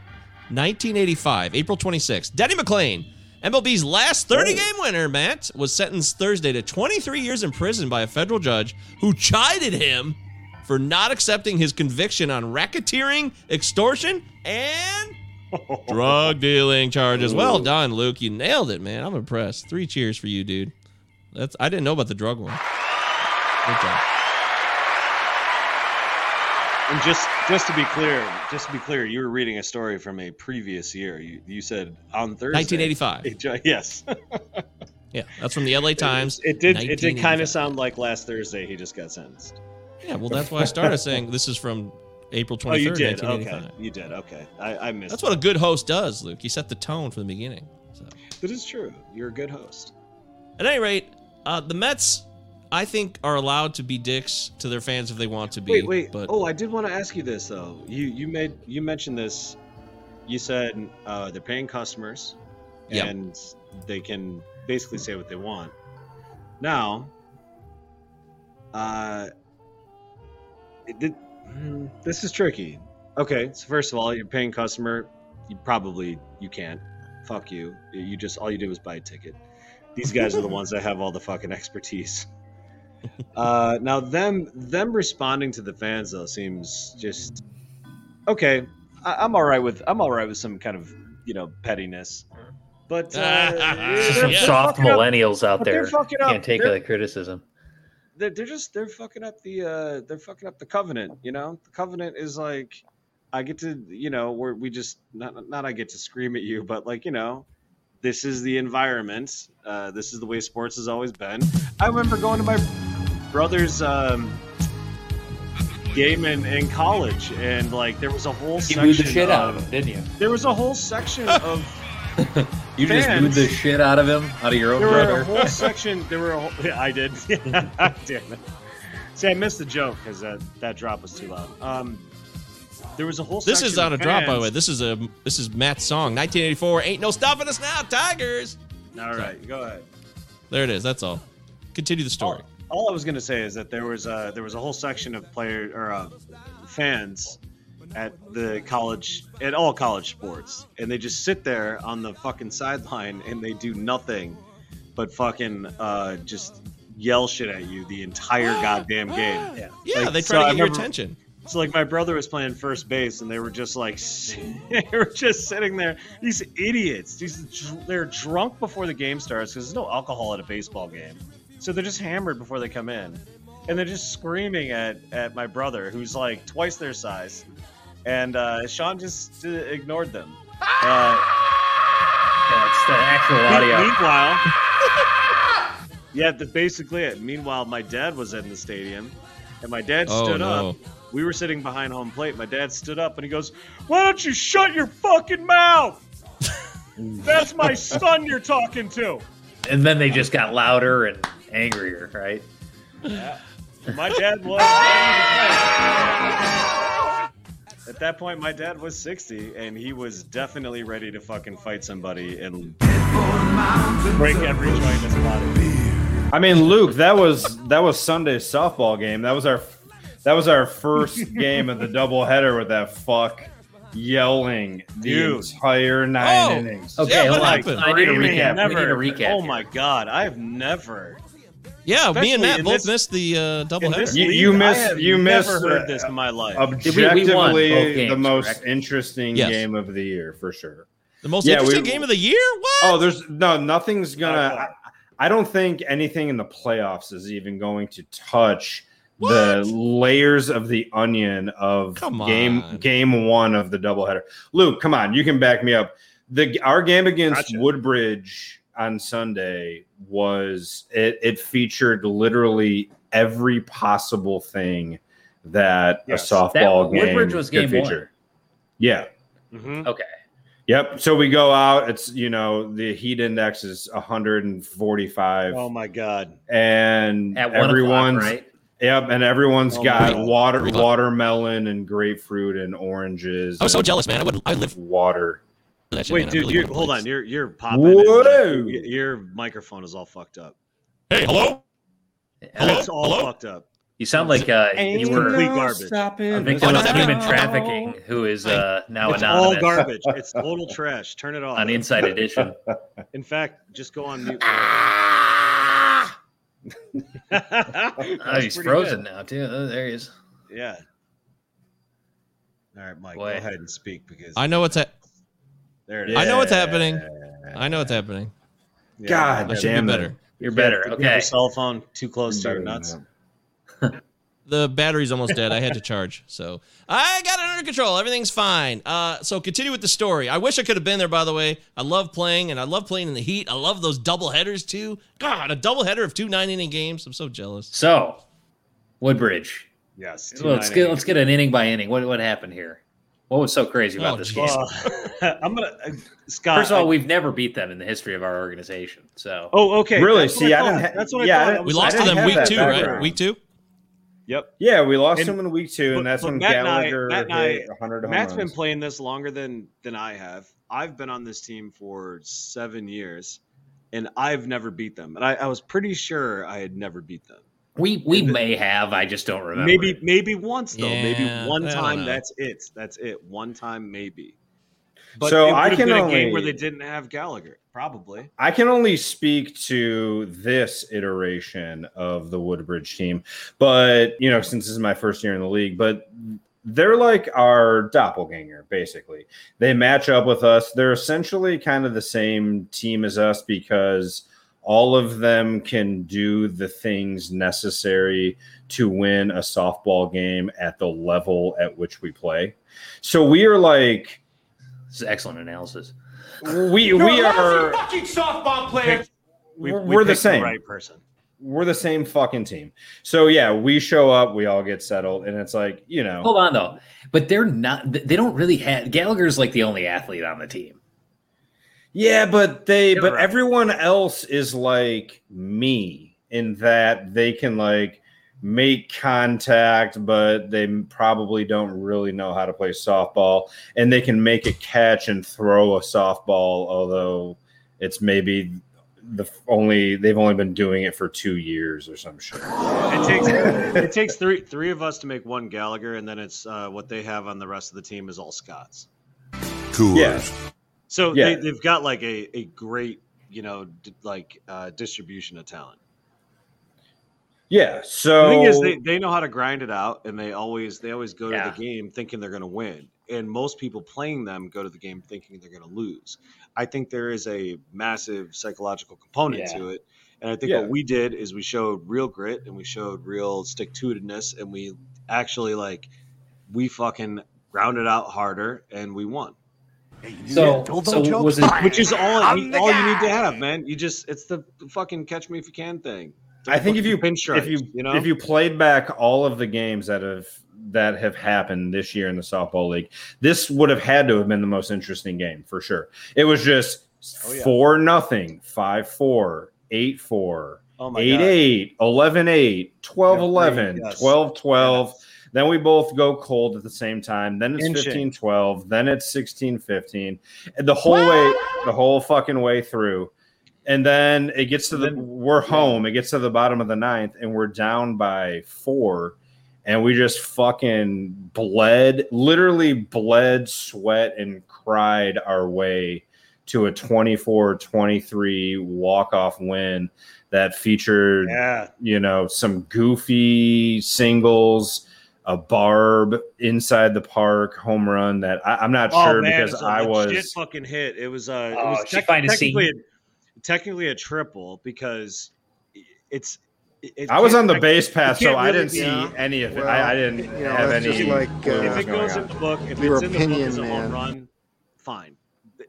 1985, April 26th. Denny McLain, MLB's last 30 game winner, Matt, was sentenced Thursday to 23 years in prison by a federal judge who chided him for not accepting his conviction on racketeering, extortion, and [laughs] drug dealing charges. Well done, Luke. You nailed it, man. I'm impressed. Three cheers for you, dude. That's I didn't know about the drug one. Good job. And just just to be clear, just to be clear, you were reading a story from a previous year. You you said on Thursday, 1985. It yes, [laughs] Yeah, that's from the LA Times. it did. It did kind of sound like last Thursday he just got sentenced. Yeah, well, that's why I started [laughs] saying this is from April 23rd, Oh, you did. 1985. Okay, you did. Okay, I, I missed. That's what a good host does, Luke. You set the tone from the beginning. So. That is true. You're a good host. At any rate, uh, the Mets, I think, are allowed to be dicks to their fans if they want to be. Wait, wait. But Oh, I did want to ask you this though. You you made you mentioned this. You said uh, they're paying customers, Yep. and they can basically say what they want. Now, uh, did, hmm, this is tricky. Okay, so first of all, you're paying customer. You probably you can't. Fuck you. You just all you did was buy a ticket. These guys are the ones that have all the fucking expertise. [laughs] Uh, now them them responding to the fans though seems just okay. I, I'm all right with I'm all right with some kind of you know pettiness, but uh, [laughs] Just some they're soft fucking up- millennials out there can't take They're- the criticism. they're, they're just they're fucking up the uh they're fucking up the covenant you know the covenant is like i get to you know where we just not not i get to scream at you but like you know this is the environment uh this is the way sports has always been i remember going to my brother's um game in, in college and like there was a whole You section booed the shit out of, of him, didn't you? there was a whole section [laughs] of You just Fans- booed the shit out of him, out of your own there were a whole [laughs] section. There were a whole. Yeah, I did. [laughs] Damn it. See, I missed the joke because that that drop was too loud. Um, there was a whole. this is on a drop, by the way. This is a this is Matt's song, 1984. Ain't no stopping us now, Tigers. All right, go ahead. There it is. That's all. Continue the story. All I was gonna say is that there was a there was a whole section of player or uh, fans at the college at all college sports, and they just sit there on the fucking sideline and they do nothing but fucking uh, just yell shit at you the entire goddamn game. [gasps] Yeah, Yeah, Like, they try I to get your attention. So like my brother was playing first base, and they were just like [laughs] they were just sitting there. These idiots. These they're drunk before the game starts because there's no alcohol at a baseball game. So they're just hammered before they come in, and they're just screaming at at my brother, who's like twice their size, and uh, Sean just uh, ignored them. Uh, That's the actual audio. Meanwhile, [laughs] yeah, that's basically it. Meanwhile, my dad was in the stadium, and my dad Oh, stood no. up. We were sitting behind home plate. My dad stood up and he goes, "Why don't you shut your fucking mouth? [laughs] That's my son you're talking to." And then they just got louder and angrier, right? Yeah. My dad [laughs] was. At that point, my dad was 60, and he was definitely ready to fucking fight somebody and break every joint in his body. I mean, Luke, that was that was Sunday's softball game. That was our that was our first game of the doubleheader with that fuck yelling the Dude. entire nine Oh. innings. Okay, what hold on. I need a Screaming, recap. Never. We need a recap. Oh my god, I've never. Yeah, me and Matt both this- missed the uh, double in header. You- missed. you I miss- have you never heard uh, this in my life. Objectively, we won both games, the most correct? interesting Yes. game of the year for sure. The most Yeah, interesting we- game of the year? What? Oh, there's no nothing's gonna. I, I don't think anything in the playoffs is even going to touch the layers of the onion of Come game on. game one of the doubleheader. Luke, come on, you can back me up. The our game against Gotcha. Woodbridge on Sunday was it. It featured literally every possible thing that Yes. a softball That- game Woodbridge was could game one. feature. Yeah. Mhm. Okay. Yep. So we go out. It's you know the heat index is 145, Oh my god. and At one o'clock, right? Yep, and everyone's Oh got God. water, Three watermelon, and grapefruit, and oranges. I was so jealous, man. I would I live Water. for that shit. Wait, man. Dude, really you would. hold on. You're you're popping. Whoa. Your, your microphone is all fucked up. Hey, hello? Hello? It's all Hello? fucked up. You sound like uh, you were complete garbage. a Stopping. victim of human no. trafficking who is uh, now It's all anonymous garbage. It's total trash. Turn it off. [laughs] on Inside Edition. In fact, just go on mute. [laughs] [laughs] Oh, he's frozen now too. Oh, there he is. Yeah. All right, Mike, Boy. go ahead and speak because I know what's ha- there it is. I know what's happening. I know what's happening. Yeah. God I should be better. You're better. have to keep Your Okay. cell phone too close to your nuts. [laughs] that. The battery's almost dead. I had to charge, so I got it under control. Everything's fine. Uh, so continue with the story. I wish I could have been there. By the way, I love playing, and I love playing in the heat. I love those double headers too. God, a double header of two nine inning games. I'm so jealous. So, Woodbridge. Yes. Well, let's get let's get an inning by inning. What what happened here? What was so crazy about Oh, this geez. game? Well, [laughs] I'm gonna uh, Scott. First of all, I- we've never beat them in the history of our organization. So, oh, okay. Really? That's what See, I thought. didn't ha- That's what yeah, I I thought. didn't- We lost to them week that two, right? Week two. Yep. Yeah, we lost And- him in week two, but- and that's when Matt and I- Gallagher Matt and I- hit 100 home Matt's been playing this longer than than I have. I've been on this team for seven years, and I've never beat them. And I, I was pretty sure I had never beat them. we we may have. I just don't remember. Maybe maybe once though. maybe one time. That's it. That's it. One time maybe. But So I can been a only- game where they didn't have Gallagher. Probably. I can only speak to this iteration of the Woodbridge team, but you know, since this is my first year in the league, but they're like our doppelganger, basically. They match up with us. They're essentially kind of the same team as us because all of them can do the things necessary to win a softball game at the level at which we play. So we are like this is excellent analysis. we we are fucking softball players. We, We're- we we're the picked same. right person. we're the same fucking team. So yeah, we show up, we all get settled, and it's like you know, Hold on though, but they're not. They don't really have. Gallagher's like the only athlete on the team. yeah, but they, You're but right. everyone else is like me in that they can like make contact, but they probably don't really know how to play softball, and they can make a catch and throw a softball, although it's maybe the only they've only been doing it for two years or some shit. It takes [laughs] it takes three three of us to make one Gallagher, and then it's uh, what they have on the rest of the team is all Scots. Yeah. So Yeah. they, they've got like a, a great you know d- like uh, distribution of talent. Yeah. So the thing is, they, they know how to grind it out, and they always they always go Yeah. to the game thinking they're going to win. And most people playing them go to the game thinking they're going to lose. I think there is a massive psychological component Yeah. to it, and I think Yeah. what we did is we showed real grit and we showed real stick to itiveness, and we actually like we fucking grounded out harder and we won. So, so was it? Which is all I'm all you need to have, man. You just it's the fucking catch me if you can thing. I think if you pinstripe, if you, you know if you played back all of the games that have that have happened this year in the softball league, this would have had to have been the most interesting game for sure. It was just Oh, yeah. four nothing, five four, eight four, oh my eight God. eight, 11 8, 12 Every- 11, yes. 12 12. Yes. Then we both go cold at the same time. Then it's Inching. 15 12. Then it's 16 15. And the whole way, the whole fucking way through. And then it gets to the we're home. It gets to the bottom of the ninth, and we're down by four, and we just fucking bled, literally bled, sweat, and cried our way to a 24-23 walk-off win that featured Yeah. you know, some goofy singles, a barb inside the park home run that I, I'm not sure because it's a I legit was fucking hit. It was uh, Oh, it was she tec- find a technically a, technically a triple because it's. it I was on the tec- base pass, so can't I didn't see Yeah. any of it. Well, I, I didn't you know, have any. like, uh, if it goes in the book, if Your it's in the book opinion, as a home run, fine.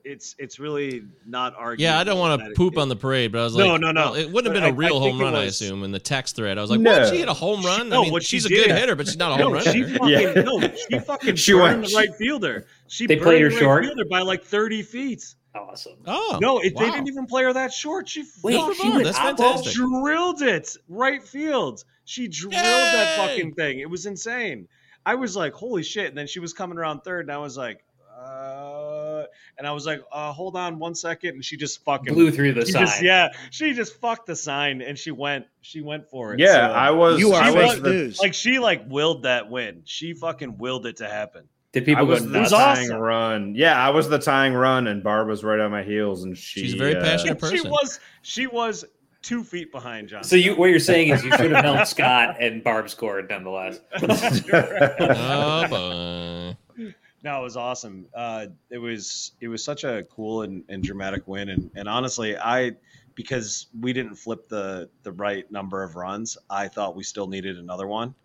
It's it's really not arguing. Yeah, I don't want to poop it- on the parade, but I was like, no, no. well, it wouldn't have been a I- real I think home it run, I assume. In the text thread, I was like, No. what? She hit a home run? No, I mean, what she she's a good hitter, but she's not a home No, runner. she fucking Yeah. no, she fucking [laughs] She burned went- the right fielder. She They played her the right short? fielder by like thirty feet. Awesome. oh, no, it, they didn't even play her that short. She Wait, she Barb. went That's fantastic. drilled it right field. She drilled that fucking thing. It was insane. I was like, holy shit. And then she was coming around third, and I was like, uh, and I was like, uh, hold on one second. And she just fucking Blew through the sign. just- yeah, she just fucked the sign and she went, she went for it. Yeah, So, I was. You are she was the, like she like willed that win. She fucking willed it to happen. Did I people was go the nuts? tying awesome. run. Yeah, I was the tying run, and Barb was right on my heels, and she. She's a very uh, passionate She was she was two feet behind John. So you, what you're saying is you should have known [laughs] Scott and Barb scored nonetheless. [laughs] oh. No, it was awesome. Uh, it was it was such a cool and, and dramatic win, and, and honestly, I because we didn't flip the the right number of runs, I thought we still needed another one,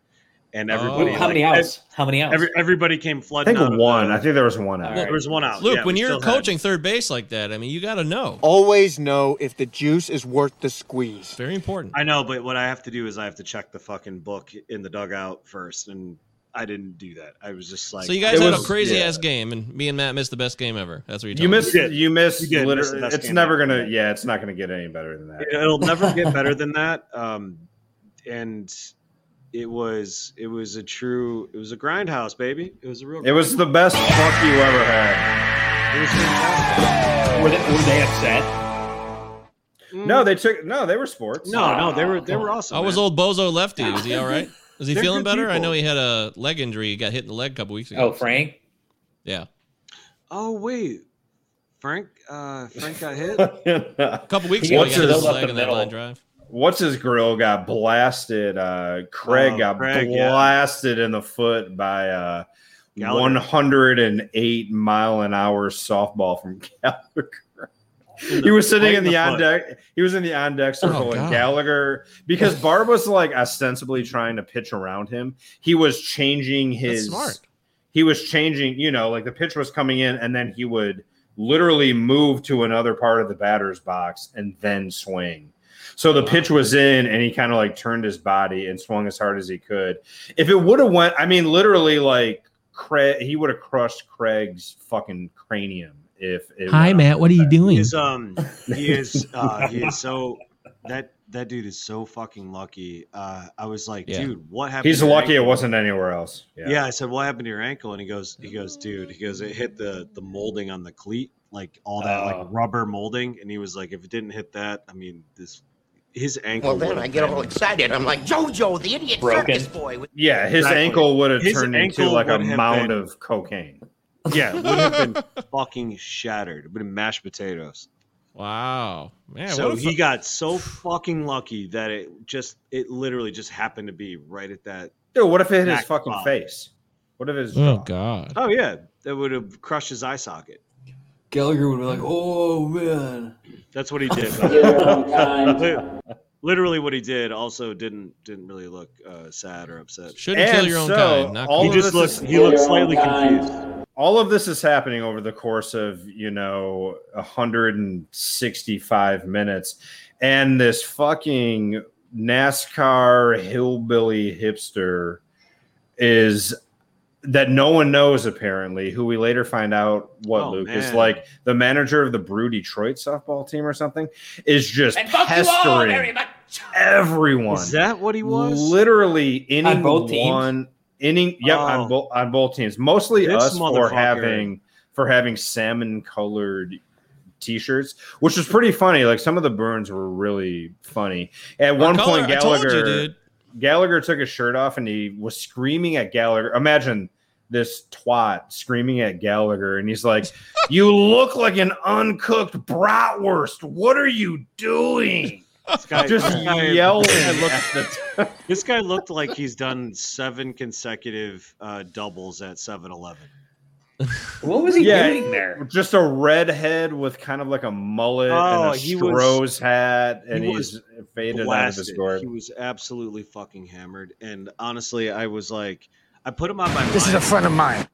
and everybody. Oh. How many outs? How many outs? Every, everybody came flooding. I think out one. I think there was one out. All right. there was one out. Luke, Yeah, when you're still had- coaching third base like that, I mean, you got to know. Always know if the juice is worth the squeeze. Very important. I know, but what I have to do is I have to check the fucking book in the dugout first, and I didn't do that. I was just like, so you guys had was- a crazy yeah. ass game, and me and Matt missed the best game ever. That's what you're You telling me. missed. did. You missed. You did miss the literally, best it's game never ever. gonna. Yeah, it's not gonna get any better than that. it'll never get better than that. Um, and it was it was a true it was a grindhouse, baby. It was a real. It was the best fuck you ever had. It was fantastic. were, they, were they upset? Mm. No, they took. No, they were sports. no, no, they were they were awesome. How was man. old Bozo Lefty? Was he all [laughs] right? Is he They're feeling good better? I know he had a leg injury. He got hit in the leg a couple weeks ago. Oh, Frank. Yeah. Oh wait, Frank. Uh, Frank got hit. [laughs] A couple weeks He ago, he got hit in filled the up leg in that line drive. What's his grill got blasted? Uh, Craig Oh, got Craig, yeah. blasted in the foot by uh, Gallagher. 108 mile an hour softball from [laughs] Gallagher. In he was sitting in the, on deck. He was in the on deck circle, and Gallagher, because Barb was like ostensibly trying to pitch around him, he was changing his. smart. He was changing, you know, like the pitch was coming in, and then he would literally move to another part of the batter's box and then swing. So the pitch was in, and he kind of like turned his body and swung as hard as he could. If it would have went, I mean, literally, like Craig, he would have crushed Craig's fucking cranium. If it Hi, went Matt. What are you doing? He's um he is [laughs] uh he is so that that dude is so fucking lucky. Uh I was like, Yeah. dude, what happened? He's to your lucky it wasn't anywhere else. Yeah. I said, what happened to your ankle? And he goes, he goes, dude, he goes, it hit the the molding on the cleat, like all that Oh. like rubber molding. And he was like, if it didn't hit that, I mean, this his ankle. Well, then I get been- all excited. I'm like, JoJo, the idiot Broken. circus boy. Yeah, his Exactly. ankle would have turned into like a mound been- of cocaine. [laughs] Yeah, it would have [laughs] been fucking shattered. It would have mashed potatoes. Wow. Man, so what he fu- got so fucking lucky that it just it literally just happened to be right at that. Dude, what if it hit his fucking spot. face? What if his Oh jaw? God. Oh yeah, that would have crushed his eye socket. Gallagher would be like, "Oh man." That's what he did. [laughs] [laughs] Literally, what he did also didn't didn't really look uh, sad or upset. Shouldn't kill your own so, kind. Not all He just this looked is- he looked slightly confused. all of this is happening over the course of you know 165 minutes and this fucking nascar hillbilly hipster is that no one knows apparently who we later find out what Oh, luke is like the manager of the brew detroit softball team or something is just And fuck all pestering everyone Is that what he was? literally inning both teams? one inning yep Oh. on both on both teams mostly This us for having for having salmon colored t-shirts, which was pretty funny. Like some of the burns were really funny. At one color? point, I told you, Gallagher dude. Gallagher took his shirt off and he was screaming at Gallagher. Imagine this twat screaming at Gallagher, and he's like, "You look like an uncooked bratwurst. What are you doing?" This guy, Just this guy- yelling This guy, at looked, the this guy looked like he's done seven consecutive uh, doubles at 7-Eleven. What was he Yeah, doing there? Just a redhead with kind of like a mullet Oh, and a he was- hat, and he he's was faded out of Blasted. his gourd. He was absolutely fucking hammered. And honestly, I was like, I put him on my mind. This is a friend of mine.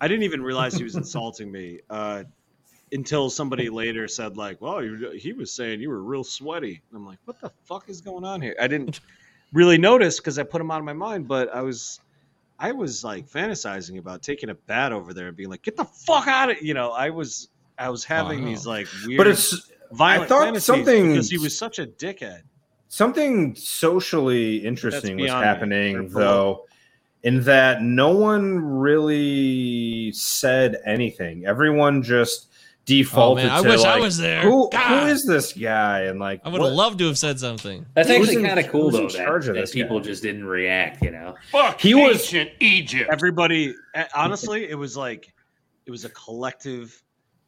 I didn't even realize he was [laughs] insulting me uh, until somebody later said, like, well, he was saying you were real sweaty. And I'm like, what the fuck is going on here? I didn't really notice because I put him out of my mind, but I was. I was like fantasizing about taking a bat over there and being like, "Get the fuck out of!" You know, I was, I was having Wow. these like weird, But it's violent I thought something because he was such a dickhead. something socially interesting was happening though in that no one really said anything everyone just defaulted Oh, man, I to wish I was there. who, who God. is this guy and like I would have loved to have said something. That's Who's actually kind of cool who's in though that, charge of that people guy? just didn't react. You know, Fuck He was- ancient Egypt. Everybody, eh, honestly, it was like it was a collective.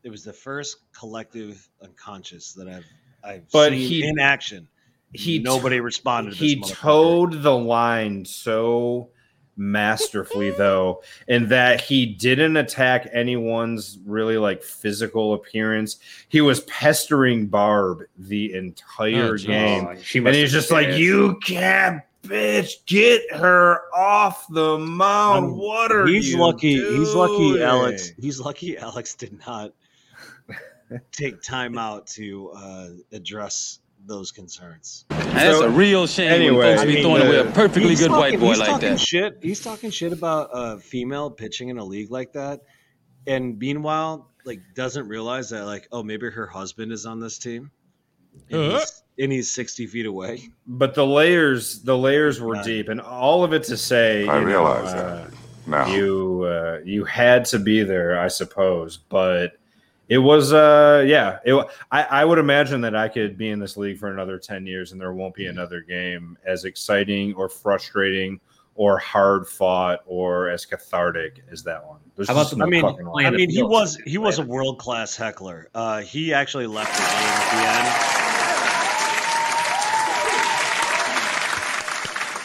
It was the first collective unconscious that I've I've But seen he- in action. he nobody responded. To he this motherfucker. towed the line so masterfully though in that he didn't attack anyone's really like physical appearance he was pestering barb the entire Oh, game Oh, she and he's just like pissed. you can't bitch get her off the mound Um, what are he's you lucky. He's lucky. Alex. He's lucky. Alex did not [laughs] take time out to uh, address those concerns. That's a real shame anyway, folks I be mean, throwing away a perfectly He's good white talking- boy he's like talking that. Shit. He's talking shit about a female pitching in a league like that, and meanwhile, like doesn't realize that like, oh, maybe her husband is on this team, and, Uh. he's, and he's sixty feet away. but the layers the layers were Yeah. deep and all of it to say I you know, realize uh, that now. you uh, you had to be there i suppose but it was uh yeah it, I, I would imagine that i could be in this league for another 10 years and there won't be another game as exciting or frustrating or hard fought or as cathartic as that one There's How about just the- no I mean, fucking I mean, he was he was a world class heckler. Uh, he actually left the game at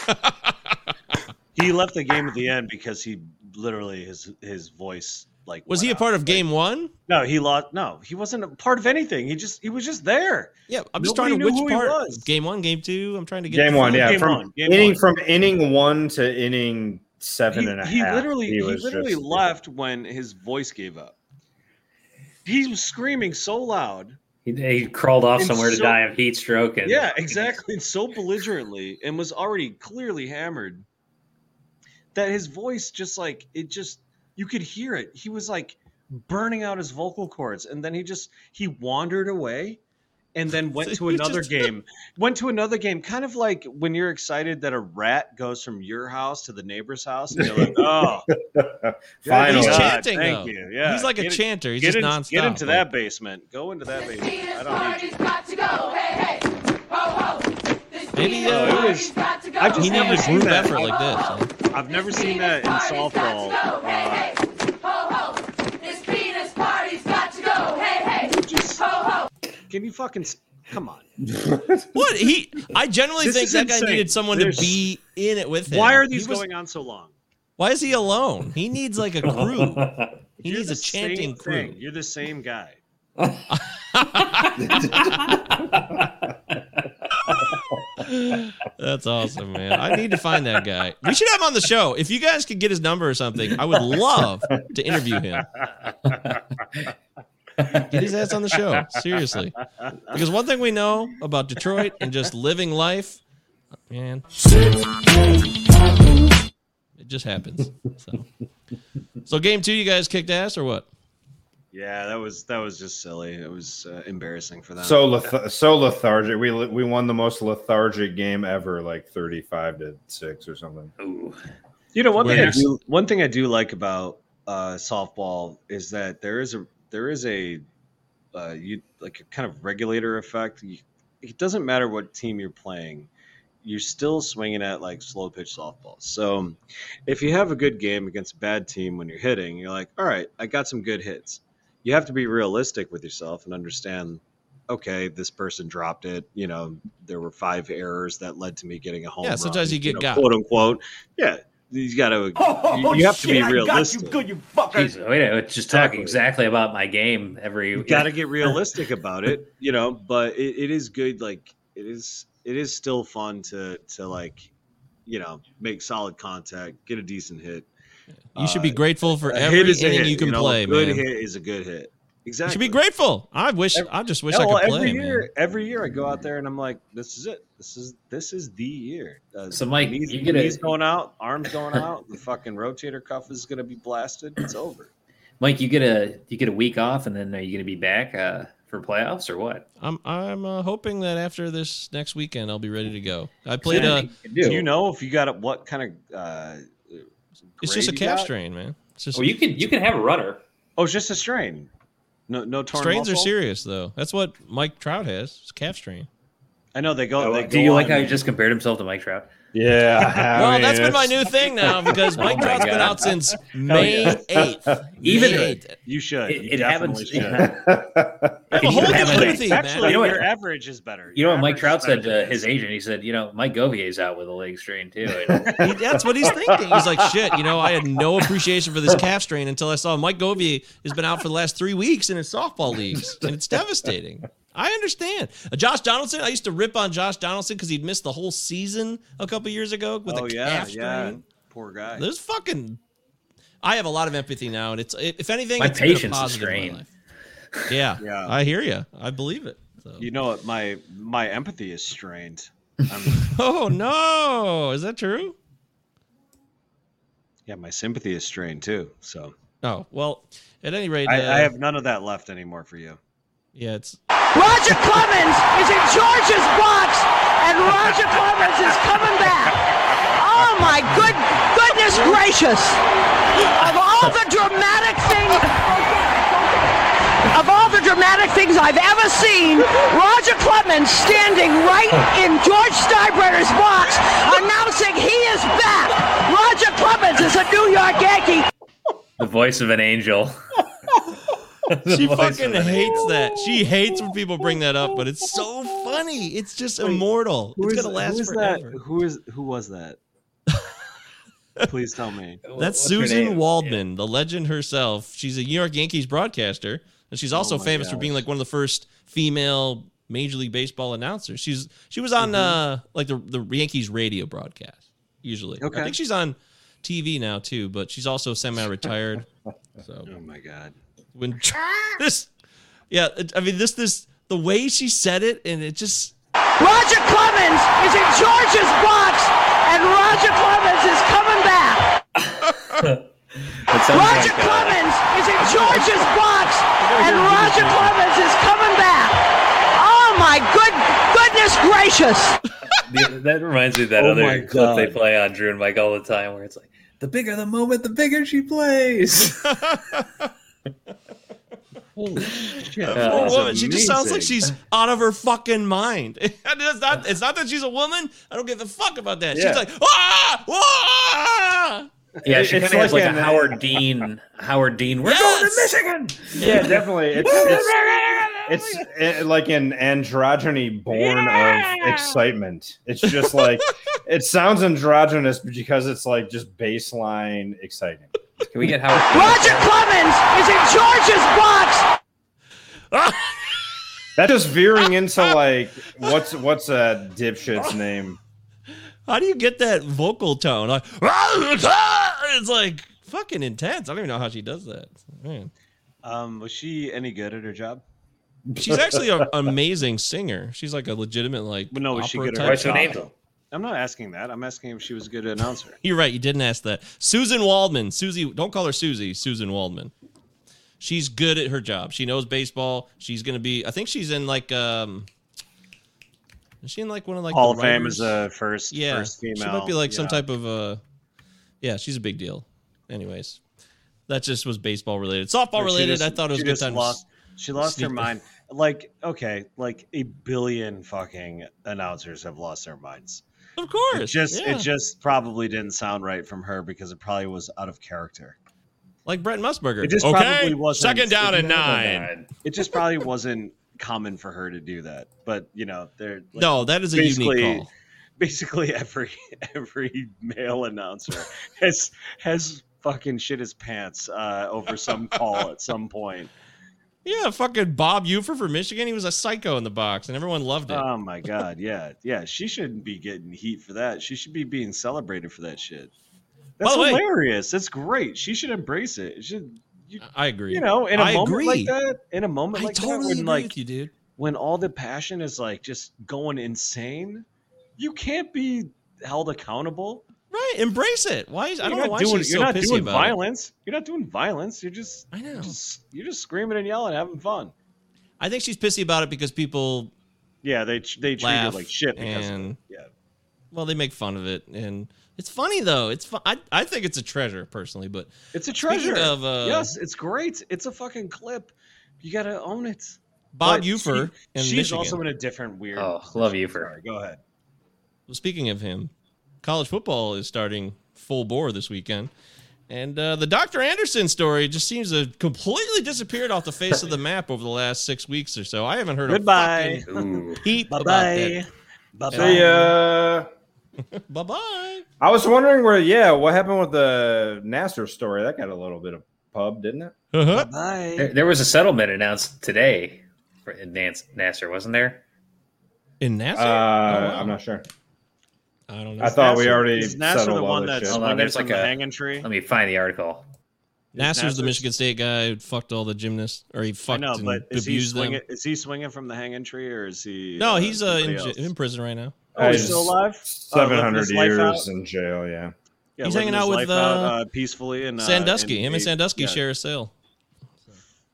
the end. [laughs] he left the game at the end because he literally his his voice like Was he a out. part of game one? No, he lost. No, he wasn't a part of anything. He just he was just there. Yeah, I'm just Nobody trying to which who part. was. Game one, game two. I'm trying to get game one yeah Game from one, game inning one. from inning one to inning seven he, and a half. literally he, was literally just- left when his voice gave up. He was screaming so loud. he, he crawled off And somewhere to die of heat stroke. And Yeah, exactly. And so belligerently and was already clearly hammered that his voice just like it just you could hear it. He was like burning out his vocal cords and then he just he wandered away and then went [laughs] to another just- game. Went to another game kind of like when you're excited that a rat goes from your house to the neighbor's house and you're like, [laughs] "Oh, [laughs] Finally. He's God, chanting thank though. you. Yeah. He's like a Get it- chanter. He's just in- nonstop. Get into like- that basement. Go into that basement. I don't need you. Maybe No, uh, it was. I've just he never seen group that. effort like this. I've never seen that in softball. Uh, just, can you fucking come on? [laughs] What he? I generally This think is that guy needed someone There's- to be in it with him. Why are these was- going on so long? Why is he alone? He needs like a crew. [laughs] He You're needs a chanting crew. thing. You're the same guy. [laughs] That's awesome, man. I need to find that guy. We should have him on the show. If you guys could get his number or something, I would love to interview him. Get his ass on the show. Seriously. Because one thing we know about Detroit and just living life, man, it just happens. So, so game two, you guys kicked ass or what? Yeah, that was that was just silly. It was uh, embarrassing for them. So leth- so lethargic. We we won the most lethargic game ever, like thirty five to six or something. Ooh. You know, one thing I do one thing I do like about uh, softball is that there is a there is a uh, you like a kind of regulator effect. You, it doesn't matter what team you're playing, you're still swinging at like slow pitch softballs. So if you have a good game against a bad team when you're hitting, you're like, all right, I got some good hits. You have to be realistic with yourself and understand. Okay, this person dropped it. You know, there were five errors that led to me getting a home. Yeah, sometimes run, you get know, got. quote unquote. Yeah, you got to. Oh, you, oh, you have to shit, be I got you good, you fucker. Jeez, wait, I was just talking exactly about my game every. you got to [laughs] get realistic about it, you know. But it, it is good. Like it is, it is still fun to to like, you know, make solid contact, get a decent hit. You should be grateful for A every hit inning hit, you can know, play, A good man. hit is a good hit. You Exactly. should be grateful. I wish. I just wish Yeah, I well, could play, every man. year, every year I go out there and I'm like, this is it. This is this is the year. Uh, So, Mike, knees, you get a- knees going out, arms going out, the fucking rotator cuff is gonna be blasted. It's over. Mike, you get a you get a week off, and then are you going to be back uh, for playoffs or what? I'm I'm uh, hoping that after this next weekend I'll be ready to go. I played Yeah, a. you can Do you know if you got it? What kind of? It's just a calf got? strain, man. It's just Well, you can you can have a runner. Oh, it's just a strain. No, no torn strains are serious though. That's what Mike Trout has. It's calf strain. I know they go. Oh, they Do go you like on- how he just compared himself to Mike Trout? Yeah. [laughs] well, mean, that's been my new thing now [laughs] because oh Mike Oh my Trout's been out since [laughs] May eighth. Even- May 8th. You should. It- you it happens- should. I have a And whole you new empathy, Actually, man. You know what- your average is better. You know what Mike Trout said to his his. agent? He said, "You know, Mike Govier's out with a leg strain too." [laughs] He- that's what he's thinking. He's like, shit, you know, I had no appreciation for this calf strain until I saw Mike Govier has been out for the last three weeks in his softball leagues, and it's devastating. I understand. Uh, Josh Donaldson, I used to rip on Josh Donaldson because he'd missed the whole season a couple years ago with Oh a yeah, calf yeah. strain. Poor guy. There's fucking. I have a lot of empathy now, and it's if anything, My it's been a patience is positive in my strained. Life. Yeah, Yeah. I hear you. I believe it. So. You know what? My my empathy is strained. I'm, [laughs] Oh no, is that true? yeah, my sympathy is strained too. So Oh well, at any rate, I, uh, I have none of that left anymore for you. yeah, it's Roger Clemens is in George's box, and Roger Clemens is coming back. Oh my good goodness gracious! Of all the dramatic things, of all the dramatic things I've ever seen, Roger Clemens standing right in George Steinbrenner's box, announcing he is back. Roger Clemens is a New York Yankee. the voice of an angel. [laughs] She fucking an hates angel. that. She hates when people bring that up, but it's so funny. It's just immortal. Who it's is- gonna last who is forever. That? Who is who was that? [laughs] Please tell me. That's What's Suzyn name? Waldman, the legend herself. She's a New York Yankees broadcaster, and she's also Oh my famous for being like one of the first female Major League Baseball announcers. She's she was on uh like the the Yankees radio broadcast usually. Okay. I think she's on TV now too, but she's also semi-retired. [laughs] so Oh my god. when [laughs] this, yeah, I mean this this the way she said it, and it just Roger Clemens is in George's box, and Roger Clemens is coming back. [laughs] It sounds Roger like, uh, Clemens is in George's box, and Roger Clemens is coming back. Oh my good goodness gracious! that reminds me of that Oh other my clip they play on Drew and Mike all the time, where it's like, "The bigger the moment, the bigger she plays." [laughs] Holy shit. Uh, poor that's woman. She just sounds like she's out of her fucking mind. [laughs] it's not. It's not that she's a woman. I don't give a fuck about that. Yeah. She's like, ah, ah! Yeah, she kind of has like like a an- Howard Dean. Howard Dean. We're Yes! going to Michigan. Yeah, definitely. It's [laughs] it's, it's uh, like an androgyny born of excitement. It's just like [laughs] it sounds androgynous because it's like just baseline exciting. Can we get Howard? Roger Clemens is in George's box. That just veering into like what's what's a dipshit's name? How do you get that vocal tone? Like, "Ah, [laughs] it's like fucking intense. I don't even know how she does that. Man. Um, was she any good at her job? She's actually an amazing singer. She's like a legitimate like. But no, was she good at her What's her job? name? though? I'm not asking that. I'm asking if she was a good announcer. [laughs] You're right. You didn't ask that. Suzyn Waldman. Susie, don't call her Susie. Suzyn Waldman. She's good at her job. She knows baseball. She's gonna be. I think she's in like. um Is she in like one of like Hall the of Fame is a first, yeah. first female. She might be like some type of. uh Yeah, she's a big deal. Anyways, that just was baseball related. Softball related. just- I thought it was good time. Lost, She lost her mind. [laughs] Like, okay, like a billion fucking announcers have lost their minds. Of course. It just yeah. it just probably didn't sound right from her because it probably was out of character. like Brent Musburger. It just okay, probably wasn't second down and nine. [laughs] It just probably wasn't common for her to do that. But you know, they're like, no, that is a unique call. basically every [laughs] every male announcer has has fucking shit his pants uh, over some call at some point. Yeah, fucking Bob Ufer for Michigan. He was a psycho in the box, and everyone loved it. Oh my god, yeah, yeah. She shouldn't be getting heat for that. She should be being celebrated for that shit. That's way- hilarious. That's great. She should embrace it. It should you, I agree. you know in a I moment agree. like that, in a moment I like totally that, when agree like with you, dude. when all the passion is like just going insane, you can't be held accountable. Right, embrace it. Why? Is, I don't know why doing, she's you're so not pissy doing about violence. You're not doing violence. You're just I know. You're just, you're just screaming and yelling, having fun. I think she's pissy about it because people Yeah, they they treat her like shit because and it. yeah. well, they make fun of it, and it's funny though. It's fun. I, I think it's a treasure personally, but It's a treasure. of, uh, yes, it's great. It's a fucking clip. You gotta own it. Bob But Ufer she- in she's Michigan. also in a different weird. Oh, position. love Ufer. Sorry, go ahead. Well, speaking of him, college football is starting full bore this weekend. And uh, the Dr. Anderson story just seems to have completely disappeared off the face of the map over the last six weeks or so. I haven't heard Goodbye. a fucking Ooh. peep Bye about bye. Bye See bye. ya. [laughs] that. Bye bye. I was wondering where, yeah, what happened with the Nassar story? That got a little bit of pub, didn't it? Uh-huh. Bye. There, there was a settlement announced today for in Nance, Nassar, wasn't there? In Nassar, Uh, Oh, wow. I'm not sure. I don't know. I thought we already is Nassar settled the one this that's on, swinging there's from like the a- hanging tree? Let me find the article. Nassar's the Michigan State guy who fucked all the gymnasts, or he I fucked know, and but is he abused them. Is he swinging from the hanging tree, or is he? No, he's uh, in, j- in prison right now. Oh, he's Uh, still alive. Uh, Seven living hundred his life years out? in jail. Yeah. Yeah, He's hanging out with, life out, uh, uh, peacefully and uh, Sandusky. in Him and Sandusky yeah, share a cell.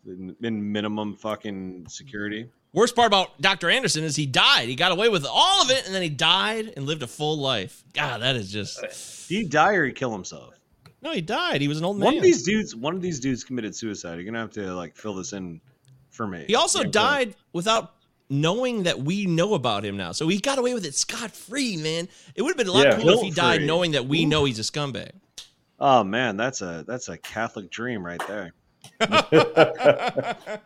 in, in minimum fucking security. Worst part about Dr. Anderson is he died. He got away with all of it, and then he died and lived a full life. God, that is just. Did he die or he kill himself? No, he died. He was an old man. One of these dudes, one of these dudes committed suicide. You're gonna have to like fill this in for me. He also Yeah, died without knowing that we know about him now. So he got away with it scot free, man. It would have been a lot Yeah. cooler if he died Guilt-free. knowing that we know he's a scumbag. Oh man, that's a that's a Catholic dream right there. [laughs]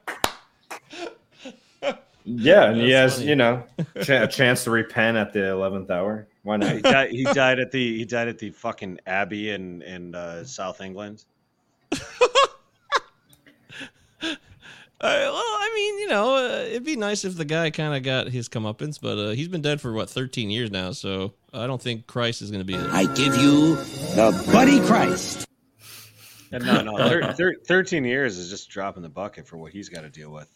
Yeah, and he has, funny. you know, ch- a chance to repent at the eleventh hour. Why He not? died, he died at the he died at the fucking abbey in in uh, South England. [laughs] Well, I mean, you know, uh, it'd be nice if the guy kind of got his comeuppance, but uh, he's been dead for what 13 years now, so I don't think Christ is going to be. I give you the Buddy Christ. [laughs] And no, no, thir- [laughs] thir- thirteen years is just dropping the bucket for what he's got to deal with.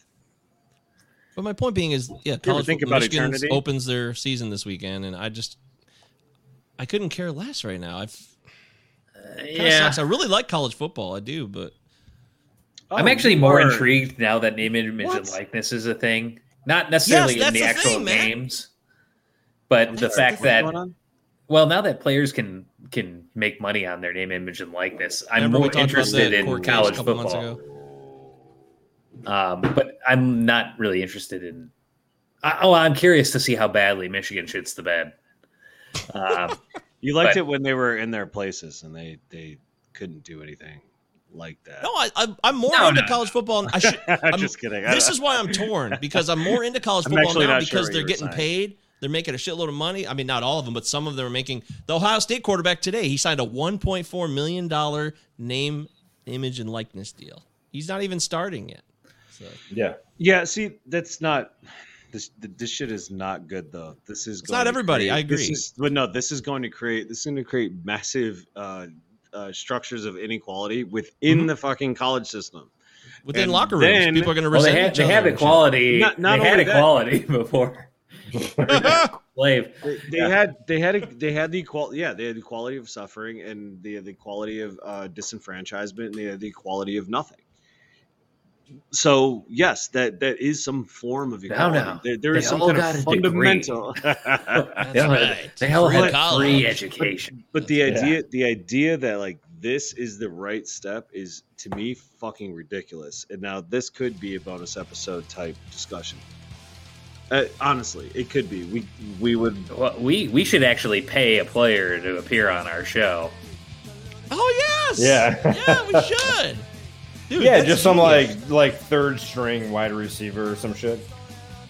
But my point being is, yeah, college think about Michigan eternity? opens their season this weekend, and I just, I couldn't care less right now. I've kind of yeah. sucks. I really like college football, I do, but I'm Oh, actually more are- intrigued now that name, image, and likeness is a thing. Not necessarily Yes, in the the actual thing, man. games, but the Sorry, fact that well, now that players can can make money on their name, image, and likeness, I'm Remember more interested in court case a college couple months football. ago. Um, but I'm not really interested in. I, oh, I'm curious to see how badly Michigan shits the bed. Um, [laughs] You liked But- it when they were in their places and they they couldn't do anything like that. No, I, I, I'm more No, into no, college football. And I should, [laughs] I'm I'm- just kidding. This is why I'm torn [laughs] because I'm more into college football now not sure because they're getting saying. paid. They're making a shitload of money. I mean, not all of them, but some of them are making. The Ohio State quarterback today, he signed a 1.4 million dollar name, image, and likeness deal. He's not even starting yet. So yeah. Yeah, see, that's not this. This shit is not good though. This is It's not everybody, I This agree. is, but no, this is going to create. This is going to create massive uh, uh, structures of inequality within Mm-hmm. the fucking college system. within And locker rooms, then- people are going to well, resent they had they had equality. Not- not they had only that- equality [laughs] before. [laughs] Slave. They, they had they had a, they had the equality. Yeah, they had the equality of suffering, and they had the equality of uh, disenfranchisement, and they had the equality of nothing. So yes, that that is some form of Now, equality. now, There, there they is some kind of fundamental. [laughs] [laughs] They all had, right. they all Free had free education. But the Yeah. idea, the idea that like this is the right step is to me fucking ridiculous. And now this could be a bonus episode type discussion. Uh, honestly, it could be. We we would. Well, we we should actually pay a player to appear on our show. Oh yes. Yeah. yeah, we should. [laughs] Dude, yeah, just some genius. like like third string wide receiver or some shit.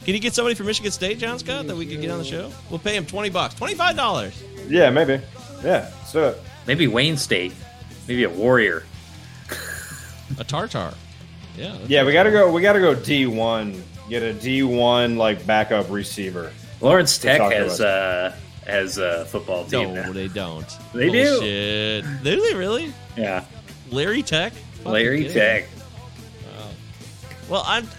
Can you get somebody from Michigan State, John Scott, that we could get on the show? We'll pay him twenty bucks, twenty five dollars. Yeah, maybe. Yeah, so Maybe Wayne State. Maybe a Warrior. A tartar. Yeah. yeah, we gotta go. We gotta go D one. Get a D one like backup receiver. Lawrence Tech has us. uh has a football team. No, now. they don't. They do. Bullshit. Do they really? Yeah. Larry Tech. Fucking Larry kidding me. Tech. Well, I'm [sighs]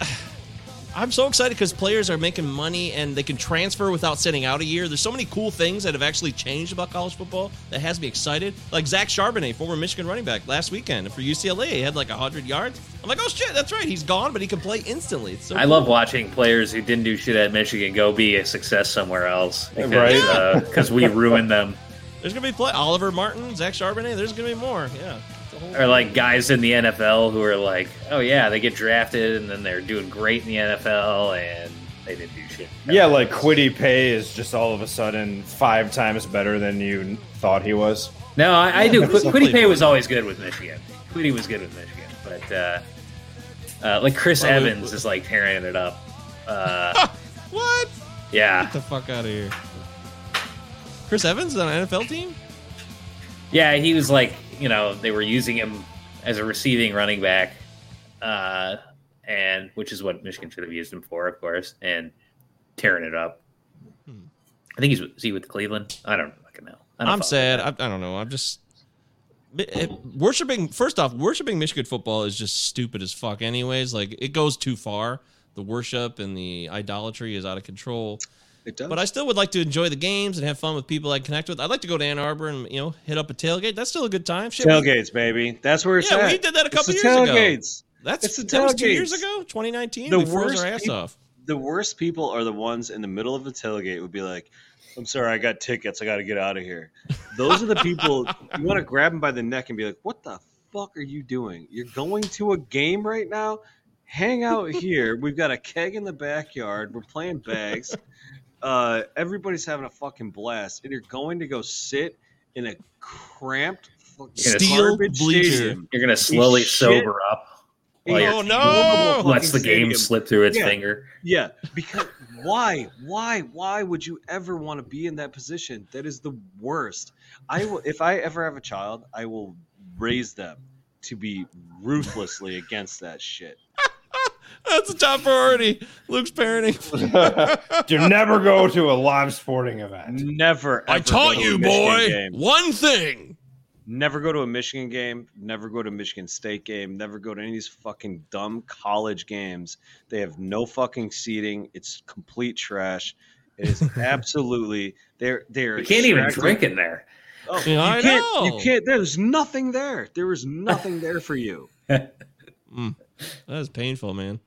I'm so excited because players are making money and they can transfer without sitting out a year. There's so many cool things that have actually changed about college football that has me excited. Like Zach Charbonnet, former Michigan running back, last weekend for UCLA, he had like 100 yards. I'm like, oh shit, that's right, he's gone, but he can play instantly. It's so I cool. love watching players who didn't do shit at Michigan go be a success somewhere else because Right. because uh, we ruined them. There's gonna be play Oliver Martin, Zach Charbonnet. There's gonna be more. Yeah. It's a whole- Or like guys in the NFL who are like, oh yeah, they get drafted and then they're doing great in the NFL and they didn't do shit. Yeah, like Kwity Paye is just all of a sudden five times better than you thought he was. No, I, I do. He's Qu- Kwity Paye was always good with Michigan. Kwity was good with Michigan, but uh, uh, like Chris Well, we- Evans is like tearing it up. Uh, [laughs] what? yeah, Get the fuck out of here. Chris Evans on an NFL team? yeah, he was like, you know, they were using him as a receiving running back, uh, and which is what Michigan should have used him for, of course, and tearing it up. Hmm. I think he's is he with Cleveland. I don't fucking know. I I'm sad. I, I don't know. I'm just it- worshiping. First off, worshiping Michigan football is just stupid as fuck. Anyways, like it goes too far. The worship and the idolatry is out of control. It does. But I still would like to enjoy the games and have fun with people I connect with. I'd like to go to Ann Arbor and you know hit up a tailgate. That's still a good time. Shit, we- tailgates, baby. That's where it's Yeah, at. we did that a It's couple the years ago. tailgates. That's It's the that was two years ago, 2019. The we froze worst our ass peop- off. The worst people are the ones in the middle of the tailgate would be like, "I'm sorry, I got tickets. I got to get out of here." Those are the people [laughs] you want to grab them by the neck and be like, "What the fuck are you doing? You're going to a game right now? Hang out here. We've got a keg in the backyard. We're playing bags. Uh, everybody's having a fucking blast, and you're going to go sit in a cramped fucking Steel bleacher. stadium. You're gonna slowly Shit. sober up. While Oh, no! horrible lets the game stadium. slip through its Yeah. finger. Yeah, because why, why, why would you ever want to be in that position? That is the worst. I will, if I ever have a child, I will raise them to be ruthlessly against that shit. That's a top priority. Luke's parenting. [laughs] to never go to a live sporting event. Never. I taught go to a you, boy, game. one thing. Never go to a Michigan game. Never go to a Michigan State game. Never go to any of these fucking dumb college games. They have no fucking seating. It's complete trash. It is [laughs] absolutely. They're they're. You can't even drink in there. Oh, Yeah, you I can't. know. You can't. There's nothing there. There is nothing there for you. [laughs] Mm, that is painful, man.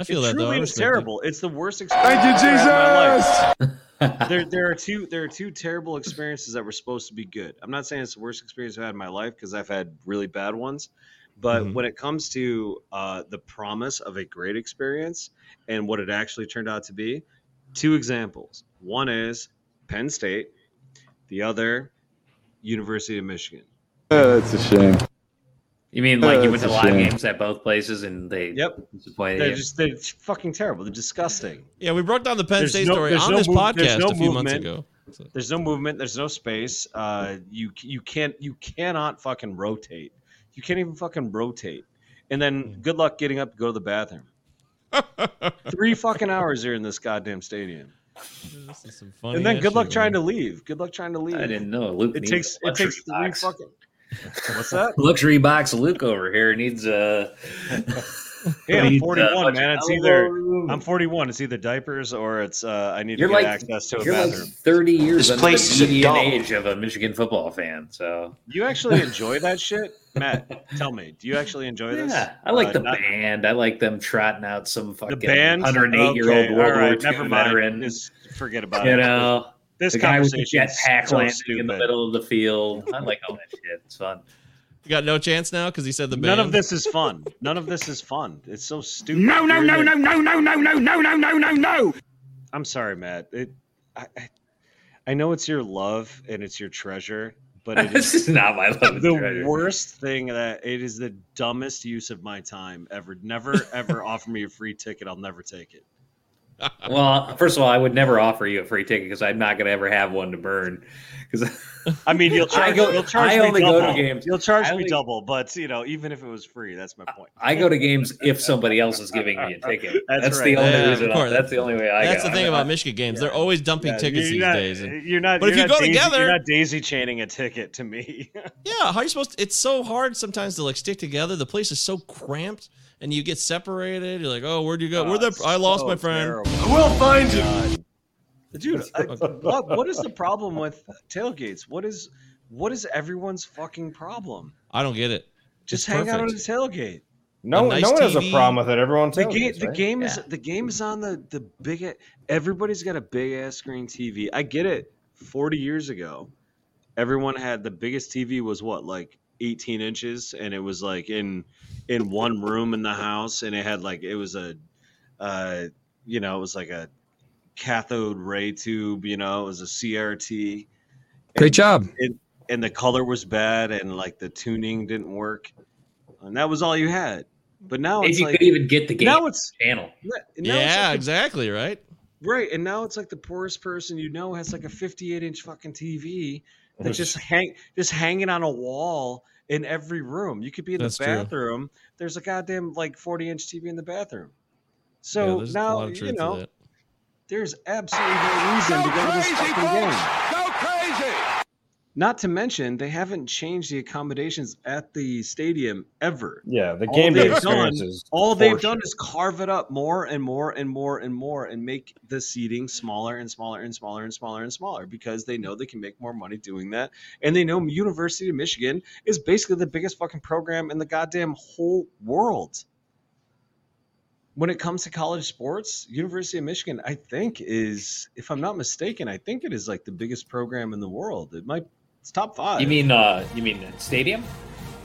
I feel it that truly I is respect it. terrible. It's the worst experience. Thank you, I've had in my life. Jesus. there, there are two. There are two terrible experiences that were supposed to be good. I'm not saying it's the worst experience I've had in my life because I've had really bad ones. But Mhm. when it comes to uh, the promise of a great experience and what it actually turned out to be, two examples. One is Penn State. The other, University of Michigan. that's a shame. You mean like Uh, you went to live shame. games at both places and they Yep. disappointed They're you? just they're fucking terrible. They're disgusting. Yeah, we broke down the Penn There's State no- story on no this move- there's podcast no a few months movement. ago. There's no movement. There's no space. Uh, you you can't you cannot fucking rotate. You can't even fucking rotate. And then good luck getting up to go to the bathroom. [laughs] Three fucking hours you're in this goddamn stadium. This is some funny and then good luck trying to leave. Good luck trying to leave. I didn't know. Luke It takes a it takes three box. fucking. What's that? luxury box. Luke over here needs a. Hey, I'm needs, uh, 41, man. It's either room. I'm 41. It's either diapers or it's uh, I need You're to get like access to a you're like bathroom. 30 years This place the is a median age of a Michigan football fan. So You actually enjoy that shit, Matt? Tell me, do you actually enjoy this? yeah, I like Uh, the not- band. I like them trotting out some fucking the band 108 year old Okay, World all right, War II never mind. veteran. Just forget about you it. know, this the guy with the conversation is jetpack so landing stupid. in the middle of the field. I like all that shit. It's fun. You got no chance now because he said the band. None of this is fun. None of this is fun. It's so stupid. No, no, no, no, no, no, no, no, no, no, no, no, no. I'm sorry, Matt. It, I, I, I know it's your love and it's your treasure, but it [laughs] This is is not my love the treasure. worst thing that it is the dumbest use of my time ever. Never ever [laughs] offer me a free ticket. I'll never take it. Well, first of all, I would never offer you a free ticket because I'm not going to ever have one to burn. Because [laughs] I mean, you'll charge. I go- you'll charge I me only go to double. games- You'll charge I me double, but you know, even if it was free, that's my point. I go to games if somebody else is giving me a ticket. [laughs] That's That's, right. the only Yeah, reason. I- course. that's the only way I That's go. the thing I- about Michigan games. They're always dumping Yeah, tickets these not, days. and- You're not. But if you're you go daisy, together- you're not daisy chaining a ticket to me. [laughs] Yeah, how are you supposed to? It's so hard sometimes to like stick together. The place is so cramped, and you get separated. You're like, oh, where'd you go? Where the? I lost my friend. We'll find you, dude. I, what, what is [laughs] the problem with tailgates? What is what is everyone's fucking problem? I don't get it. Just It's hang out on perfect. the tailgate. No, nice no one has a problem with it. Everyone The, tells ga- us, the right? game is Yeah. the game is on the the big. Everybody's got a big ass screen TV. I get it. Forty years ago, everyone had the biggest TV was what like 18 inches, and it was like in in one room in the house, and it had like it was a, uh, you know, it was like a cathode ray tube. You know, it was a CRT. Great job. It, and the color was bad, and like the tuning didn't work, and that was all you had. But now If it's you like could even get the game now it's channel. now it's Yeah, like the exactly. Right. Right, and now it's like the poorest person you know has like a 58 inch fucking TV that just hang just hanging on a wall in every room. You could be in That's the true. bathroom. There's a goddamn like 40 inch TV in the bathroom. So there's a now lot of truth you know there's absolutely no reason to go to this fucking game. Not to mention they haven't changed the accommodations at the stadium ever. Yeah, the game day they've experience done- is all they've done is carve it up more and more and more and more and make the seating smaller and smaller and smaller and smaller and smaller because they know they can make more money doing that and they know University of Michigan is basically the biggest fucking program in the goddamn whole world. When it comes to college sports, University of Michigan, I think is, if I'm not mistaken, I think it is like the biggest program in the world. It might, it's top five. You mean uh you mean stadium?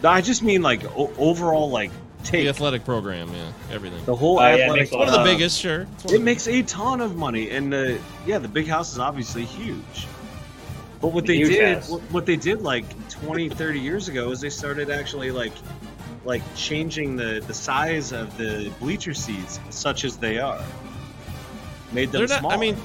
No, I just mean like o- overall, like The athletic program. Yeah, everything. the whole Oh, yeah, athletic. makes a One of the biggest, sure. It's It of the- makes a ton of money, and uh, yeah, the big house is obviously huge. But what The they did, house. what, what they did like 20, 30 years ago is they started actually like, like changing the the size of the bleacher seats, such as they are. Made them They're not. small. I mean,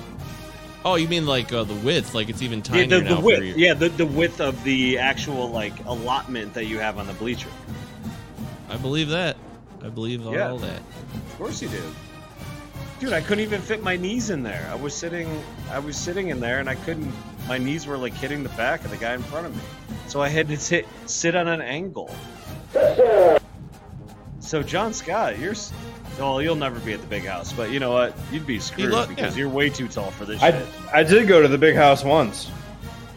oh, you mean like uh, the width? Like it's even yeah, tinier the, the now. for width, your- yeah, the, the width of the actual like allotment that you have on the bleacher. I believe that. I believe Yeah. all that. Of course you do. Dude, I couldn't even fit my knees in there. I was sitting I was sitting in there and I couldn't my knees were like hitting the back of the guy in front of me. So I had to sit sit on an angle. So John Scott, you're s- you'll never be at the big house, but you know what? You'd be screwed lo- because yeah. you're way too tall for this I, shit. I did go to the big house once.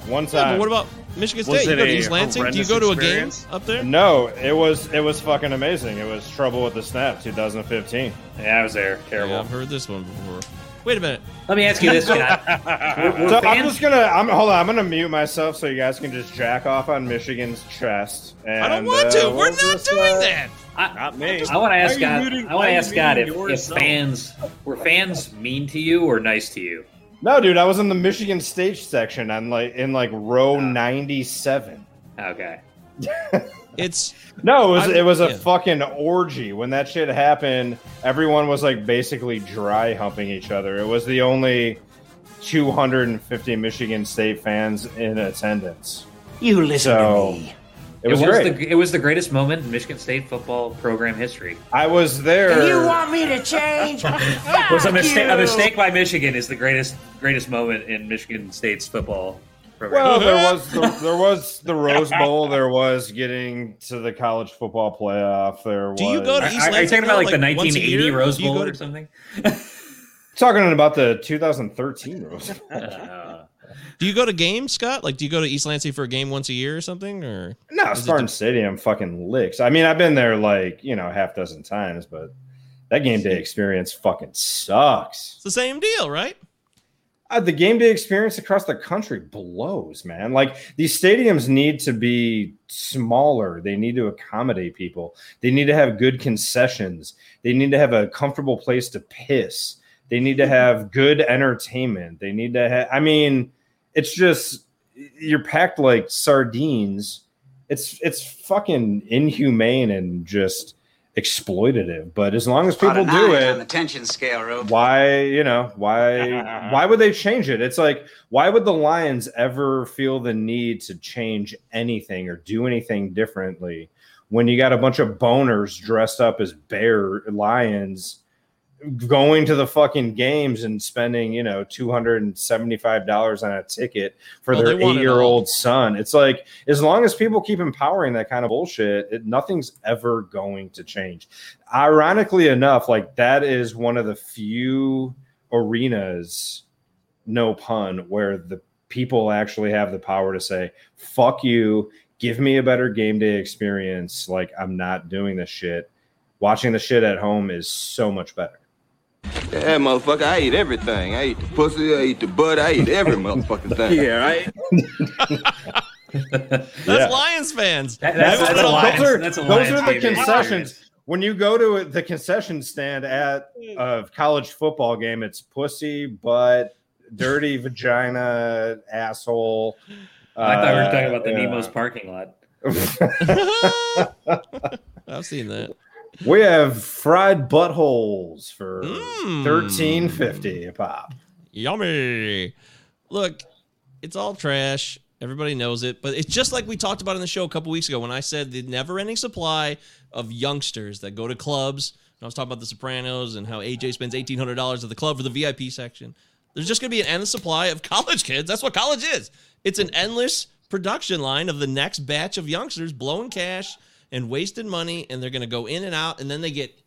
One Yeah, time. but what about Michigan Was State? You go to East Lansing? Do you go to a game up there? No, it was it was fucking amazing. It was Trouble with the Snap 2015. Yeah, I was there. Terrible. Yeah, I've heard this one before. Wait a minute. Let me ask you this, Scott. [laughs] We're, we're So I'm just gonna I'm hold on, I'm gonna mute myself so you guys can just jack off on Michigan's chest. And, I don't want uh, to. We're not just, doing uh, that. Not me. I want to ask Why are Scott. you muting- I want to ask Scott if, if fans were fans mean to you or nice to you. No, dude, I was in the Michigan State section. I'm like in like row 97. Okay. [laughs] It's [laughs] No, it was I'm- it was a yeah. fucking orgy. When that shit happened, everyone was like basically dry humping each other. It was the only 250 Michigan State fans in attendance. You listen So to me. it was, was great. the it was the greatest moment in Michigan State football program history. I was there. You want me to change? [laughs] was a Fuck mistake. A mistake by Michigan is the greatest greatest moment in Michigan State's football program. Well, there was the, there was the Rose Bowl. There was getting to the college football playoff. There was. Do you go to East are you Lansing talking about though, like, the like, once a 1980? Rose Bowl go or something? [laughs] talking about the 2013 [laughs] Rose Bowl. Uh, [laughs] Do you go to games, Scott? Like, do you go to East Lansing for a game once a year or something? Or No, Is it Spartan the- Stadium fucking licks. I mean, I've been there like you know half dozen times, but that game day experience fucking sucks. it's the same deal, right? Uh, the game day experience across the country blows, man. Like these stadiums need to be smaller. They need to accommodate people. They need to have good concessions. They need to have a comfortable place to piss. They need to have good entertainment. They need to have, I mean, it's just, you're packed like sardines. It's, it's fucking inhumane and just, exploitative. But as long as people do it, on the tension scale, Rube. why you know why [laughs] why would they change it? It's like why would the Lions ever feel the need to change anything or do anything differently when you got a bunch of boners dressed up as bear lions? Going to the fucking games and spending you know $275 on a ticket for their they want it eight-year-old son. It's like as long as people keep empowering that kind of bullshit it, nothing's ever going to change. Ironically enough like that is one of the few arenas no pun where the people actually have the power to say fuck you. Give me a better game day experience. Like i'm not doing this shit. Watching the shit at home is so much better Yeah, motherfucker, I eat everything. I eat the pussy, I eat the butt, I eat every motherfucking thing. Yeah, right. [laughs] That's Yeah. Lions fans. That- That's, that's, those a Lions, are, that's a those Lions are the concessions. experience. When you go to the concession stand at a college football game, it's pussy, butt, dirty [laughs] vagina, asshole. I thought we were talking uh, about the yeah. Nemo's parking lot. [laughs] I've seen that. We have fried buttholes for Mm. thirteen fifty a pop. Yummy. Look, it's all trash. Everybody knows it, but it's just like we talked about in the show a couple weeks ago when I said the never-ending supply of youngsters that go to clubs. And I was talking about The Sopranos and how AJ spends eighteen hundred dollars at the club for the VIP section. There's just going to be an endless supply of [laughs] college kids. That's what college is. It's an endless production line of the next batch of youngsters blowing cash and wasting money, and they're going to go in and out, and then they get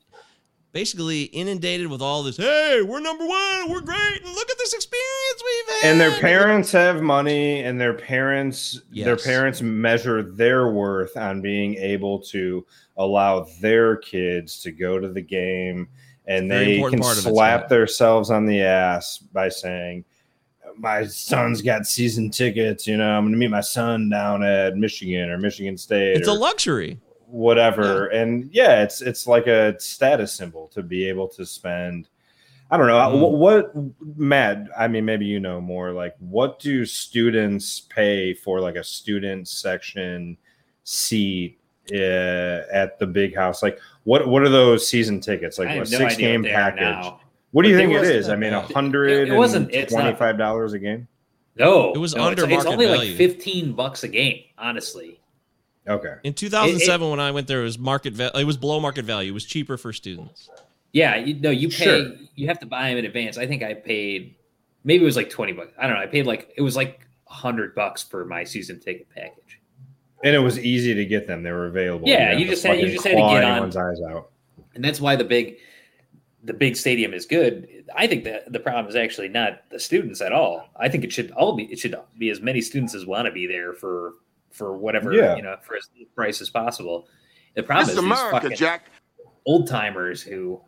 basically inundated with all this. Hey, we're number one. We're great, and look at this experience we've had. and their parents have money and their parents their parents measure their worth on being able to allow their kids to go to the game and they can of it, slap themselves on the ass by saying my son's got season tickets you know i'm gonna meet my son down at michigan or michigan state It's a luxury. Whatever. And yeah it's it's like a status symbol to be able to spend i don't know Mm. what, what matt i mean maybe you know more like what do students pay for like a student section seat uh, at the big house? Like what what are those season tickets? Like I a have no six game what they are package. what do you But think it it wasn't is? I mean a hundred It- it wasn't- it's twenty-five dollars a game? No, It was no, under it's, it's only value. like fifteen bucks a game. Honestly, okay In 2007, when I went there, it was market. Va- it was below market value. It was cheaper for students. yeah, you, no, you pay. Sure. You have to buy them in advance. I think I paid maybe it was like twenty bucks. I don't know. I paid like it was like hundred bucks for my season ticket package. and it was easy to get them they were available Yeah, didn't you just had- you just had to get on- anyone's eyes out and that's why the big the big stadium is good. I think that the problem is actually not the students at all. I think it should all be it should be as many students as want to be there for for whatever Yeah. you know for as little price as possible. The problem This is these America, fucking Jack. old timers who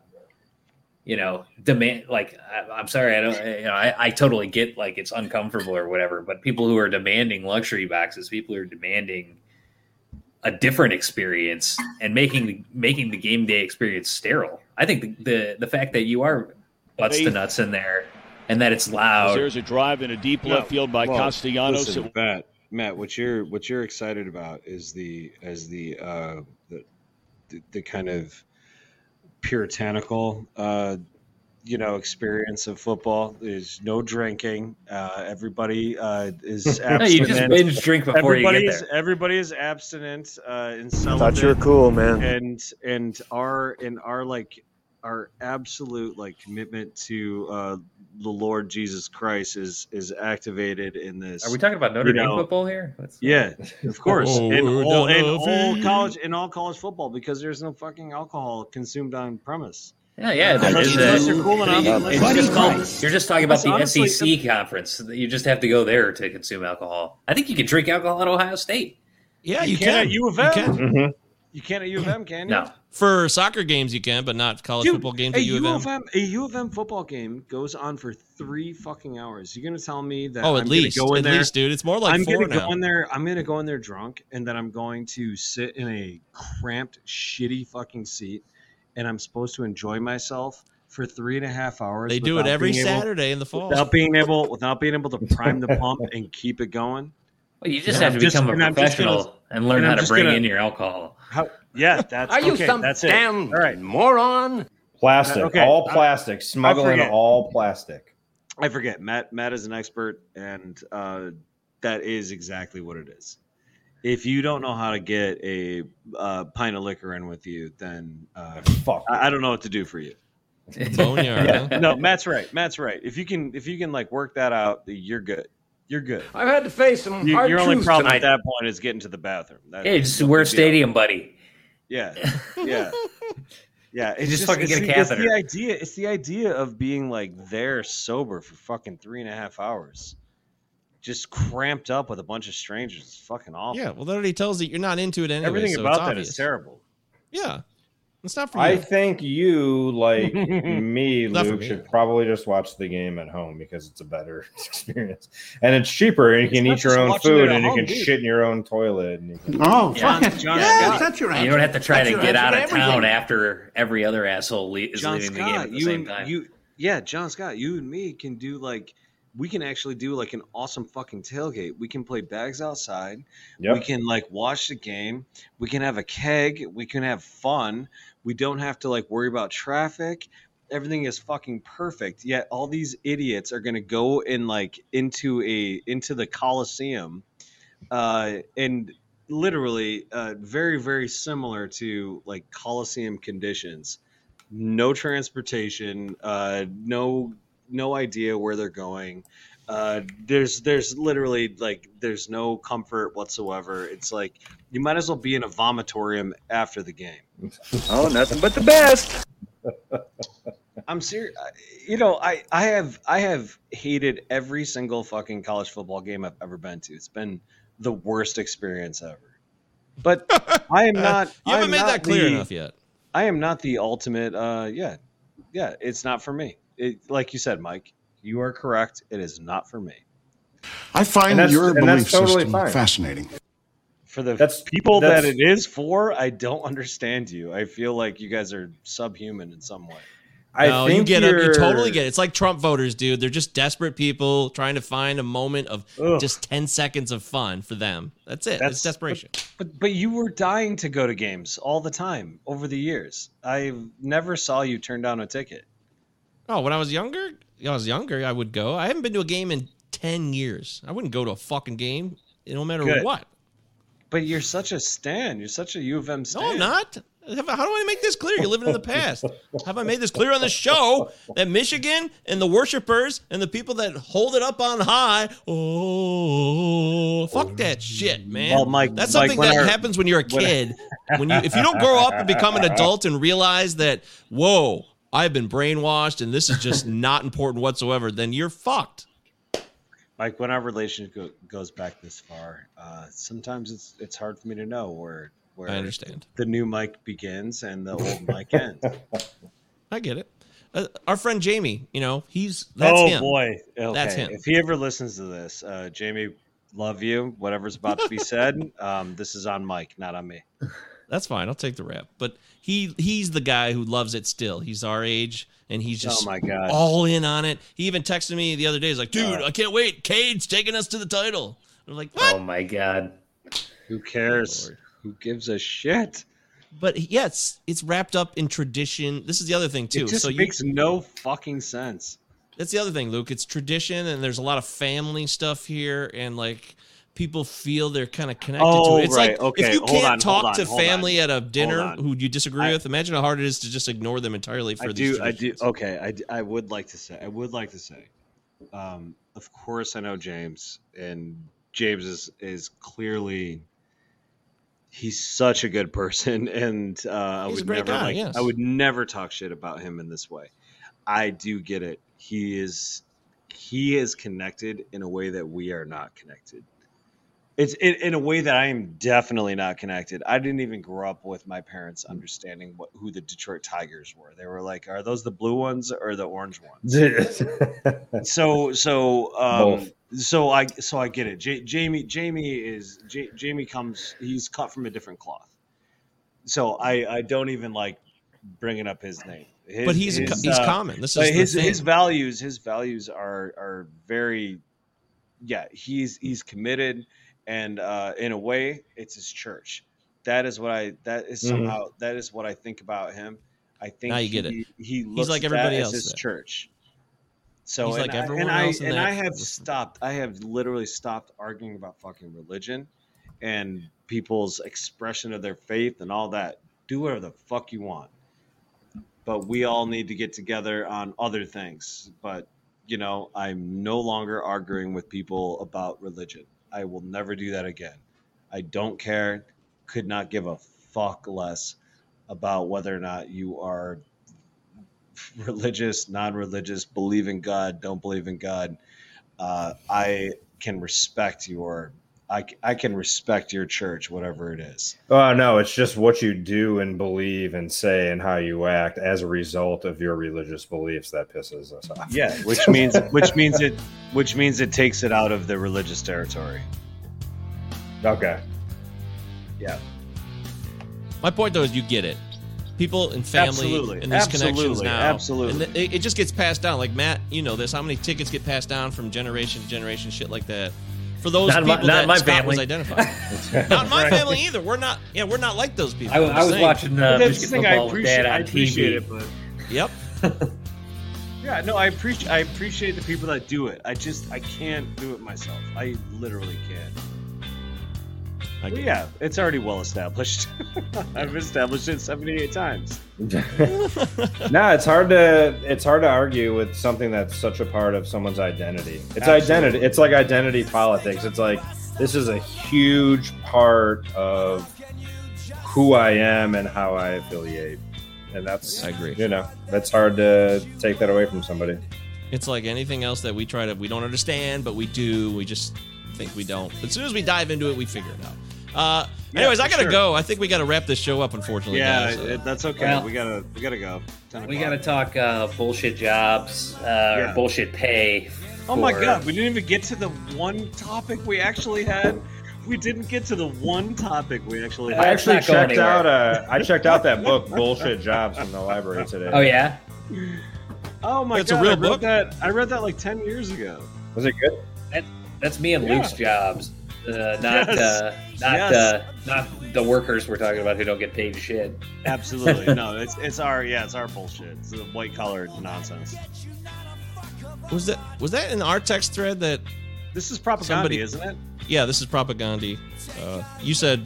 you know demand like I, I'm sorry I don't you know I, I totally get like it's uncomfortable or whatever, but people who are demanding luxury boxes, people who are demanding a different experience and making the making the game day experience sterile. I think the the, the fact that you are butts to Faith. nuts in there and that it's loud. There's a drive in a deep No, left field by well, Castellanos. listen, Matt, Matt, what you're what you're excited about is the as the uh, the, the the kind of puritanical uh, you know experience of football. There's no drinking. Uh, everybody uh, is [laughs] No, you just abstinent. binge drink before you get Everybody's there. everybody is abstinent uh, and Thought you were cool, man. and and our and our like our absolute like commitment to uh the Lord Jesus Christ is is activated in this. Are we talking about Notre you Dame know, football here? Let's- Yeah, of [laughs] course. Oh, in all, in all college in all college football because there's no fucking alcohol consumed on premise. Yeah, yeah. there Unless, is you- unless a- you're cool enough. it's just you're- called- you're just talking about the Honestly, SEC conference. You just have to go there to consume alcohol. I think you can drink alcohol at Ohio State. Yeah, you, can't can. at U of You M. can. Mhm. You can't at U of M, can you? No, For soccer games, you can, but not college Dude, football games a at U of U M. of M, a U of M football game goes on for three fucking hours. You're gonna tell me that? Oh, at I'm least, go in at there, least, dude. It's more like I'm four gonna now. go in there. I'm gonna go in there drunk, and then I'm going to sit in a cramped, shitty fucking seat, and I'm supposed to enjoy myself for three and a half hours. They do it every being able- Saturday in the fall. without being able, without being able to prime the pump and keep it going. Well, you just And have I'm to become and a I'm just gonna- professional and learn and how I'm to bring gonna- in your alcohol. How, yeah, [laughs] that's Are you okay. some that's it. damn All right. moron? Plastic, Okay, all I- plastic, smuggling forget. all plastic. I forget. Matt Matt is an expert, and uh, that is exactly what it is. If you don't know how to get a uh, pint of liquor in with you, then uh, Fuck. I, I don't know what to do for you. Boneyard, [laughs] huh? No, Matt's right. Matt's right. If you can, if you can like work that out, you're good. You're good. I've had to face some You- hard your only problem tonight. at that point is getting to the bathroom. That- Hey, just no wear deal. stadium, buddy. Yeah, yeah, [laughs] yeah. It's just fucking it's get a the, it's the idea. It's the idea of being like there sober for fucking three and a half hours, just cramped up with a bunch of strangers. It's fucking awful. Yeah, well, that already tells you you're not into it anyway. Everything so about it's that obvious. is terrible. Yeah, it's not for you. I think you, like [laughs] me, Luke, me. should probably just watch the game at home because it's a better [laughs] experience, and it's cheaper. And you It's can eat your own food, at and you can dude. shit in your own toilet. And you can... Oh, John- fuck it. John yeah, Scott. that's your answer. You don't have to try That's to get out of town after every other asshole le- is John leaving the game at the you same and time. you, yeah, John Scott, you and me can do like we can actually do like an awesome fucking tailgate. We can play bags outside. Yep. We can like watch the game. We can have a keg. We can have fun. We don't have to like worry about traffic. Everything is fucking perfect. Yet all these idiots are gonna go in like into a into the Coliseum, uh, and literally uh, very very similar to like Coliseum conditions. No transportation. Uh, no no idea where they're going. Uh, there's there's literally like there's no comfort whatsoever. It's like you might as well be in a vomitorium after the game. [laughs] Oh, nothing but the best. [laughs] I'm serious. You know, I I have I have hated every single fucking college football game I've ever been to. It's been the worst experience ever. But [laughs] I am not. you I haven't am made that clear the- enough yet. I am not the ultimate. Uh, yeah, yeah, it's not for me. It, like you said, Mike, you are correct. It is not for me. I find your belief totally system fine. fascinating. For the That's- people that's- that it is for, I don't understand you. I feel like you guys are subhuman in some way. I no, think you get it. You you're- totally get it. It's like Trump voters, dude. They're just desperate people trying to find a moment of Ugh. just 10 seconds of fun for them. That's it. That's- it's desperation. But but you were dying to go to games all the time over the years. I never saw you turn down a ticket. Oh, when I was younger, I was younger, I would go. I haven't been to a game in 10 years. I wouldn't go to a fucking game no matter Good. what. But you're such a stan. You're such a U of M stan. No, I'm not. How do I make this clear? You're living in the past. Have I made this clear on the show that Michigan and the worshipers and the people that hold it up on high, oh, fuck that shit, man. Well, Mike- That's something when that our- happens when you're a when- kid. When you, if you don't grow up and become an adult and realize that, whoa, I've been brainwashed and this is just [laughs] not important whatsoever, then you're fucked. Like when our relationship go, goes back this far, uh, sometimes it's it's hard for me to know where where I understand. the new Mike begins and the old Mike [laughs] ends. I get it. Uh, our friend Jamie, you know, he's that's oh him. boy, okay. That's him. If he ever listens to this, uh, Jamie, love you. Whatever's about to be said, [laughs] um, this is on Mike, not on me. That's fine. I'll take the rap. But he he's the guy who loves it still. He's our age and he's oh just oh my god, all in on it. He even texted me the other day. He's like, dude. I can't wait. Cade's taking us to the title. I'm like, what? Oh my god. who cares? Who gives a shit? But yes, it's wrapped up in tradition. This is the other thing too. It just so you, makes no fucking sense. that's the other thing, Luke. It's tradition, and there's a lot of family stuff here, and like people feel they're kind of connected Oh, to it. It's right. like Okay, if you hold can't on, talk hold to family on. at a dinner on. who you disagree I- with, imagine how hard it is to just ignore them entirely for I these do, I do. Okay, I would like to say, I would like to say, um, of course, I know James, and James is is clearly he's such a good person, [laughs] and uh, I would never guy, like, yes. I would never talk shit about him in this way. I do get it. He is he is connected in a way that we are not connected, It's in, in a way that I am definitely not connected. I didn't even grow up with my parents understanding what who the Detroit Tigers were. They were like, "Are those the blue ones or the orange ones?" [laughs] so so um, so I so I get it. J- Jamie Jamie is J- Jamie comes. He's cut from a different cloth. So I I don't even like bringing up his name. His- But he's a co- he's common. This is but the his his values. His values are are very yeah. He's he's committed, and uh, in a way, it's his church. That is what I. That is Mhm. somehow that is what I think about him. I think Now you get he, it. He He's looks like everybody else His church. So He's and like I- everyone and I, else and that- I have stopped. I have literally stopped arguing about fucking religion and people's expression of their faith and all that. Do whatever the fuck you want, but we all need to get together on other things. But you know, I'm no longer arguing with people about religion. I will never do that again. I don't care. Could not give a fuck less about whether or not you are religious, non-religious, believe in God, don't believe in God. Uh, I can respect your, I, c- I can respect your church, whatever it is. Oh no, it's just what you do and believe and say and how you act as a result of your religious beliefs that pisses us off. Yeah, which means which means it which means it takes it out of the religious territory. Okay. Yeah. My point though is you get it. People and family Absolutely. and these connections now. Absolutely. And it, it just gets passed down. Like Matt, you know this. How many tickets get passed down from generation to generation, shit like that. For those Not in my- not that my Scott was family. identifying. [laughs] not my Right. family either. We're not. Yeah, we're not like those people. I, I'm I just was saying. watching uh, Michigan the thing, I football with appreciate- dad I on appreciate TV. it, but Yep. [laughs] yeah, no, I appreciate I appreciate the people that do it. I just I can't do it myself. I literally can't. I Well, yeah, it's already well established. [laughs] I've established it 78 times. [laughs] no, it's hard to it's hard to argue with something that's such a part of someone's identity. It's Absolutely. identity. It's like identity politics. It's like this is a huge part of who I am and how I affiliate. And that's I agree. You know, that's hard to take that away from somebody. It's like anything else that we try to we don't understand, but we do. We just think we don't. As soon as we dive into it, we figure it out. Uh, Yeah, anyways, I gotta sure. go. I think we gotta wrap this show up. Unfortunately, Yeah, guys. Uh, it- that's okay. Well- we gotta we gotta go. We got to talk uh, bullshit jobs uh, Yeah. or bullshit pay. Oh my god, we didn't even get to the one topic we actually had. We didn't get to the one topic we actually had. I actually checked out uh I checked out that [laughs] book Bullshit Jobs from the library today. Oh yeah, Oh my It's a real I read book? that. I read that like ten years ago. Was it good? that, that's me and Yeah. Luke's jobs. Uh, not Yes. uh, not Yes. uh, not the workers we're talking about who don't get paid shit. Absolutely, no. [laughs] It's it's our yeah, it's our bullshit. It's the white collar nonsense. was that was that in our text thread that? This is propaganda, Somebody- isn't it? Yeah, this is propaganda. Uh, you said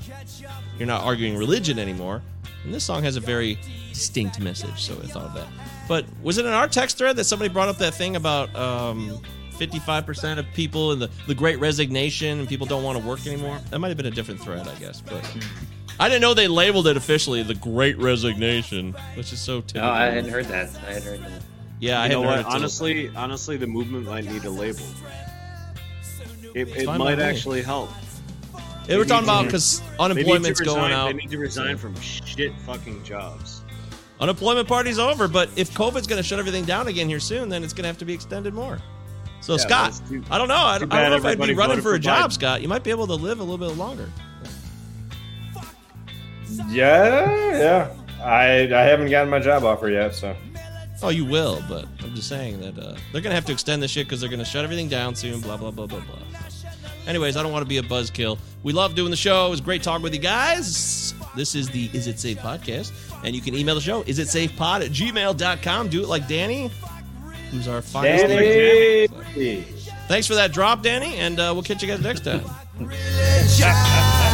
you're not arguing religion anymore, and this song has a very distinct message. So I thought of that. But was it in our text thread that somebody brought up that thing about um, 55% of people in the, the great resignation and people don't want to work anymore? That might have been a different thread, I guess. But I didn't know they labeled it officially the great resignation, which is so typical. No, I hadn't heard that. I hadn't heard that. Yeah, I you know hadn't heard what? it till- Honestly, honestly, the movement might need a label. It, it might actually help. They were They talking about because They need unemployment's going out. They need to resign from shit fucking jobs. Unemployment party's over, but if COVID's going to shut everything down again here soon, then it's going to have to be extended more. So, Yeah, Scott, too- I don't know. I, I don't know if I'd be running voted for a for job, Biden. Scott. You might be able to live a little bit longer. Yeah, yeah. I I haven't gotten my job offer yet, so Oh, you will, but I'm just saying that uh, they're going to have to extend this shit because they're going to shut everything down soon, blah, blah, blah, blah, blah. Anyways, I don't want to be a buzzkill. We love doing the show. It was great talking with you guys. This is the Is It Safe podcast. And you can email the show, isitsafepod at gmail.com. Do it like Danny, who's our finest. Danny. Thanks for that drop, Danny, and uh, we'll catch you guys next time. Religion. [laughs]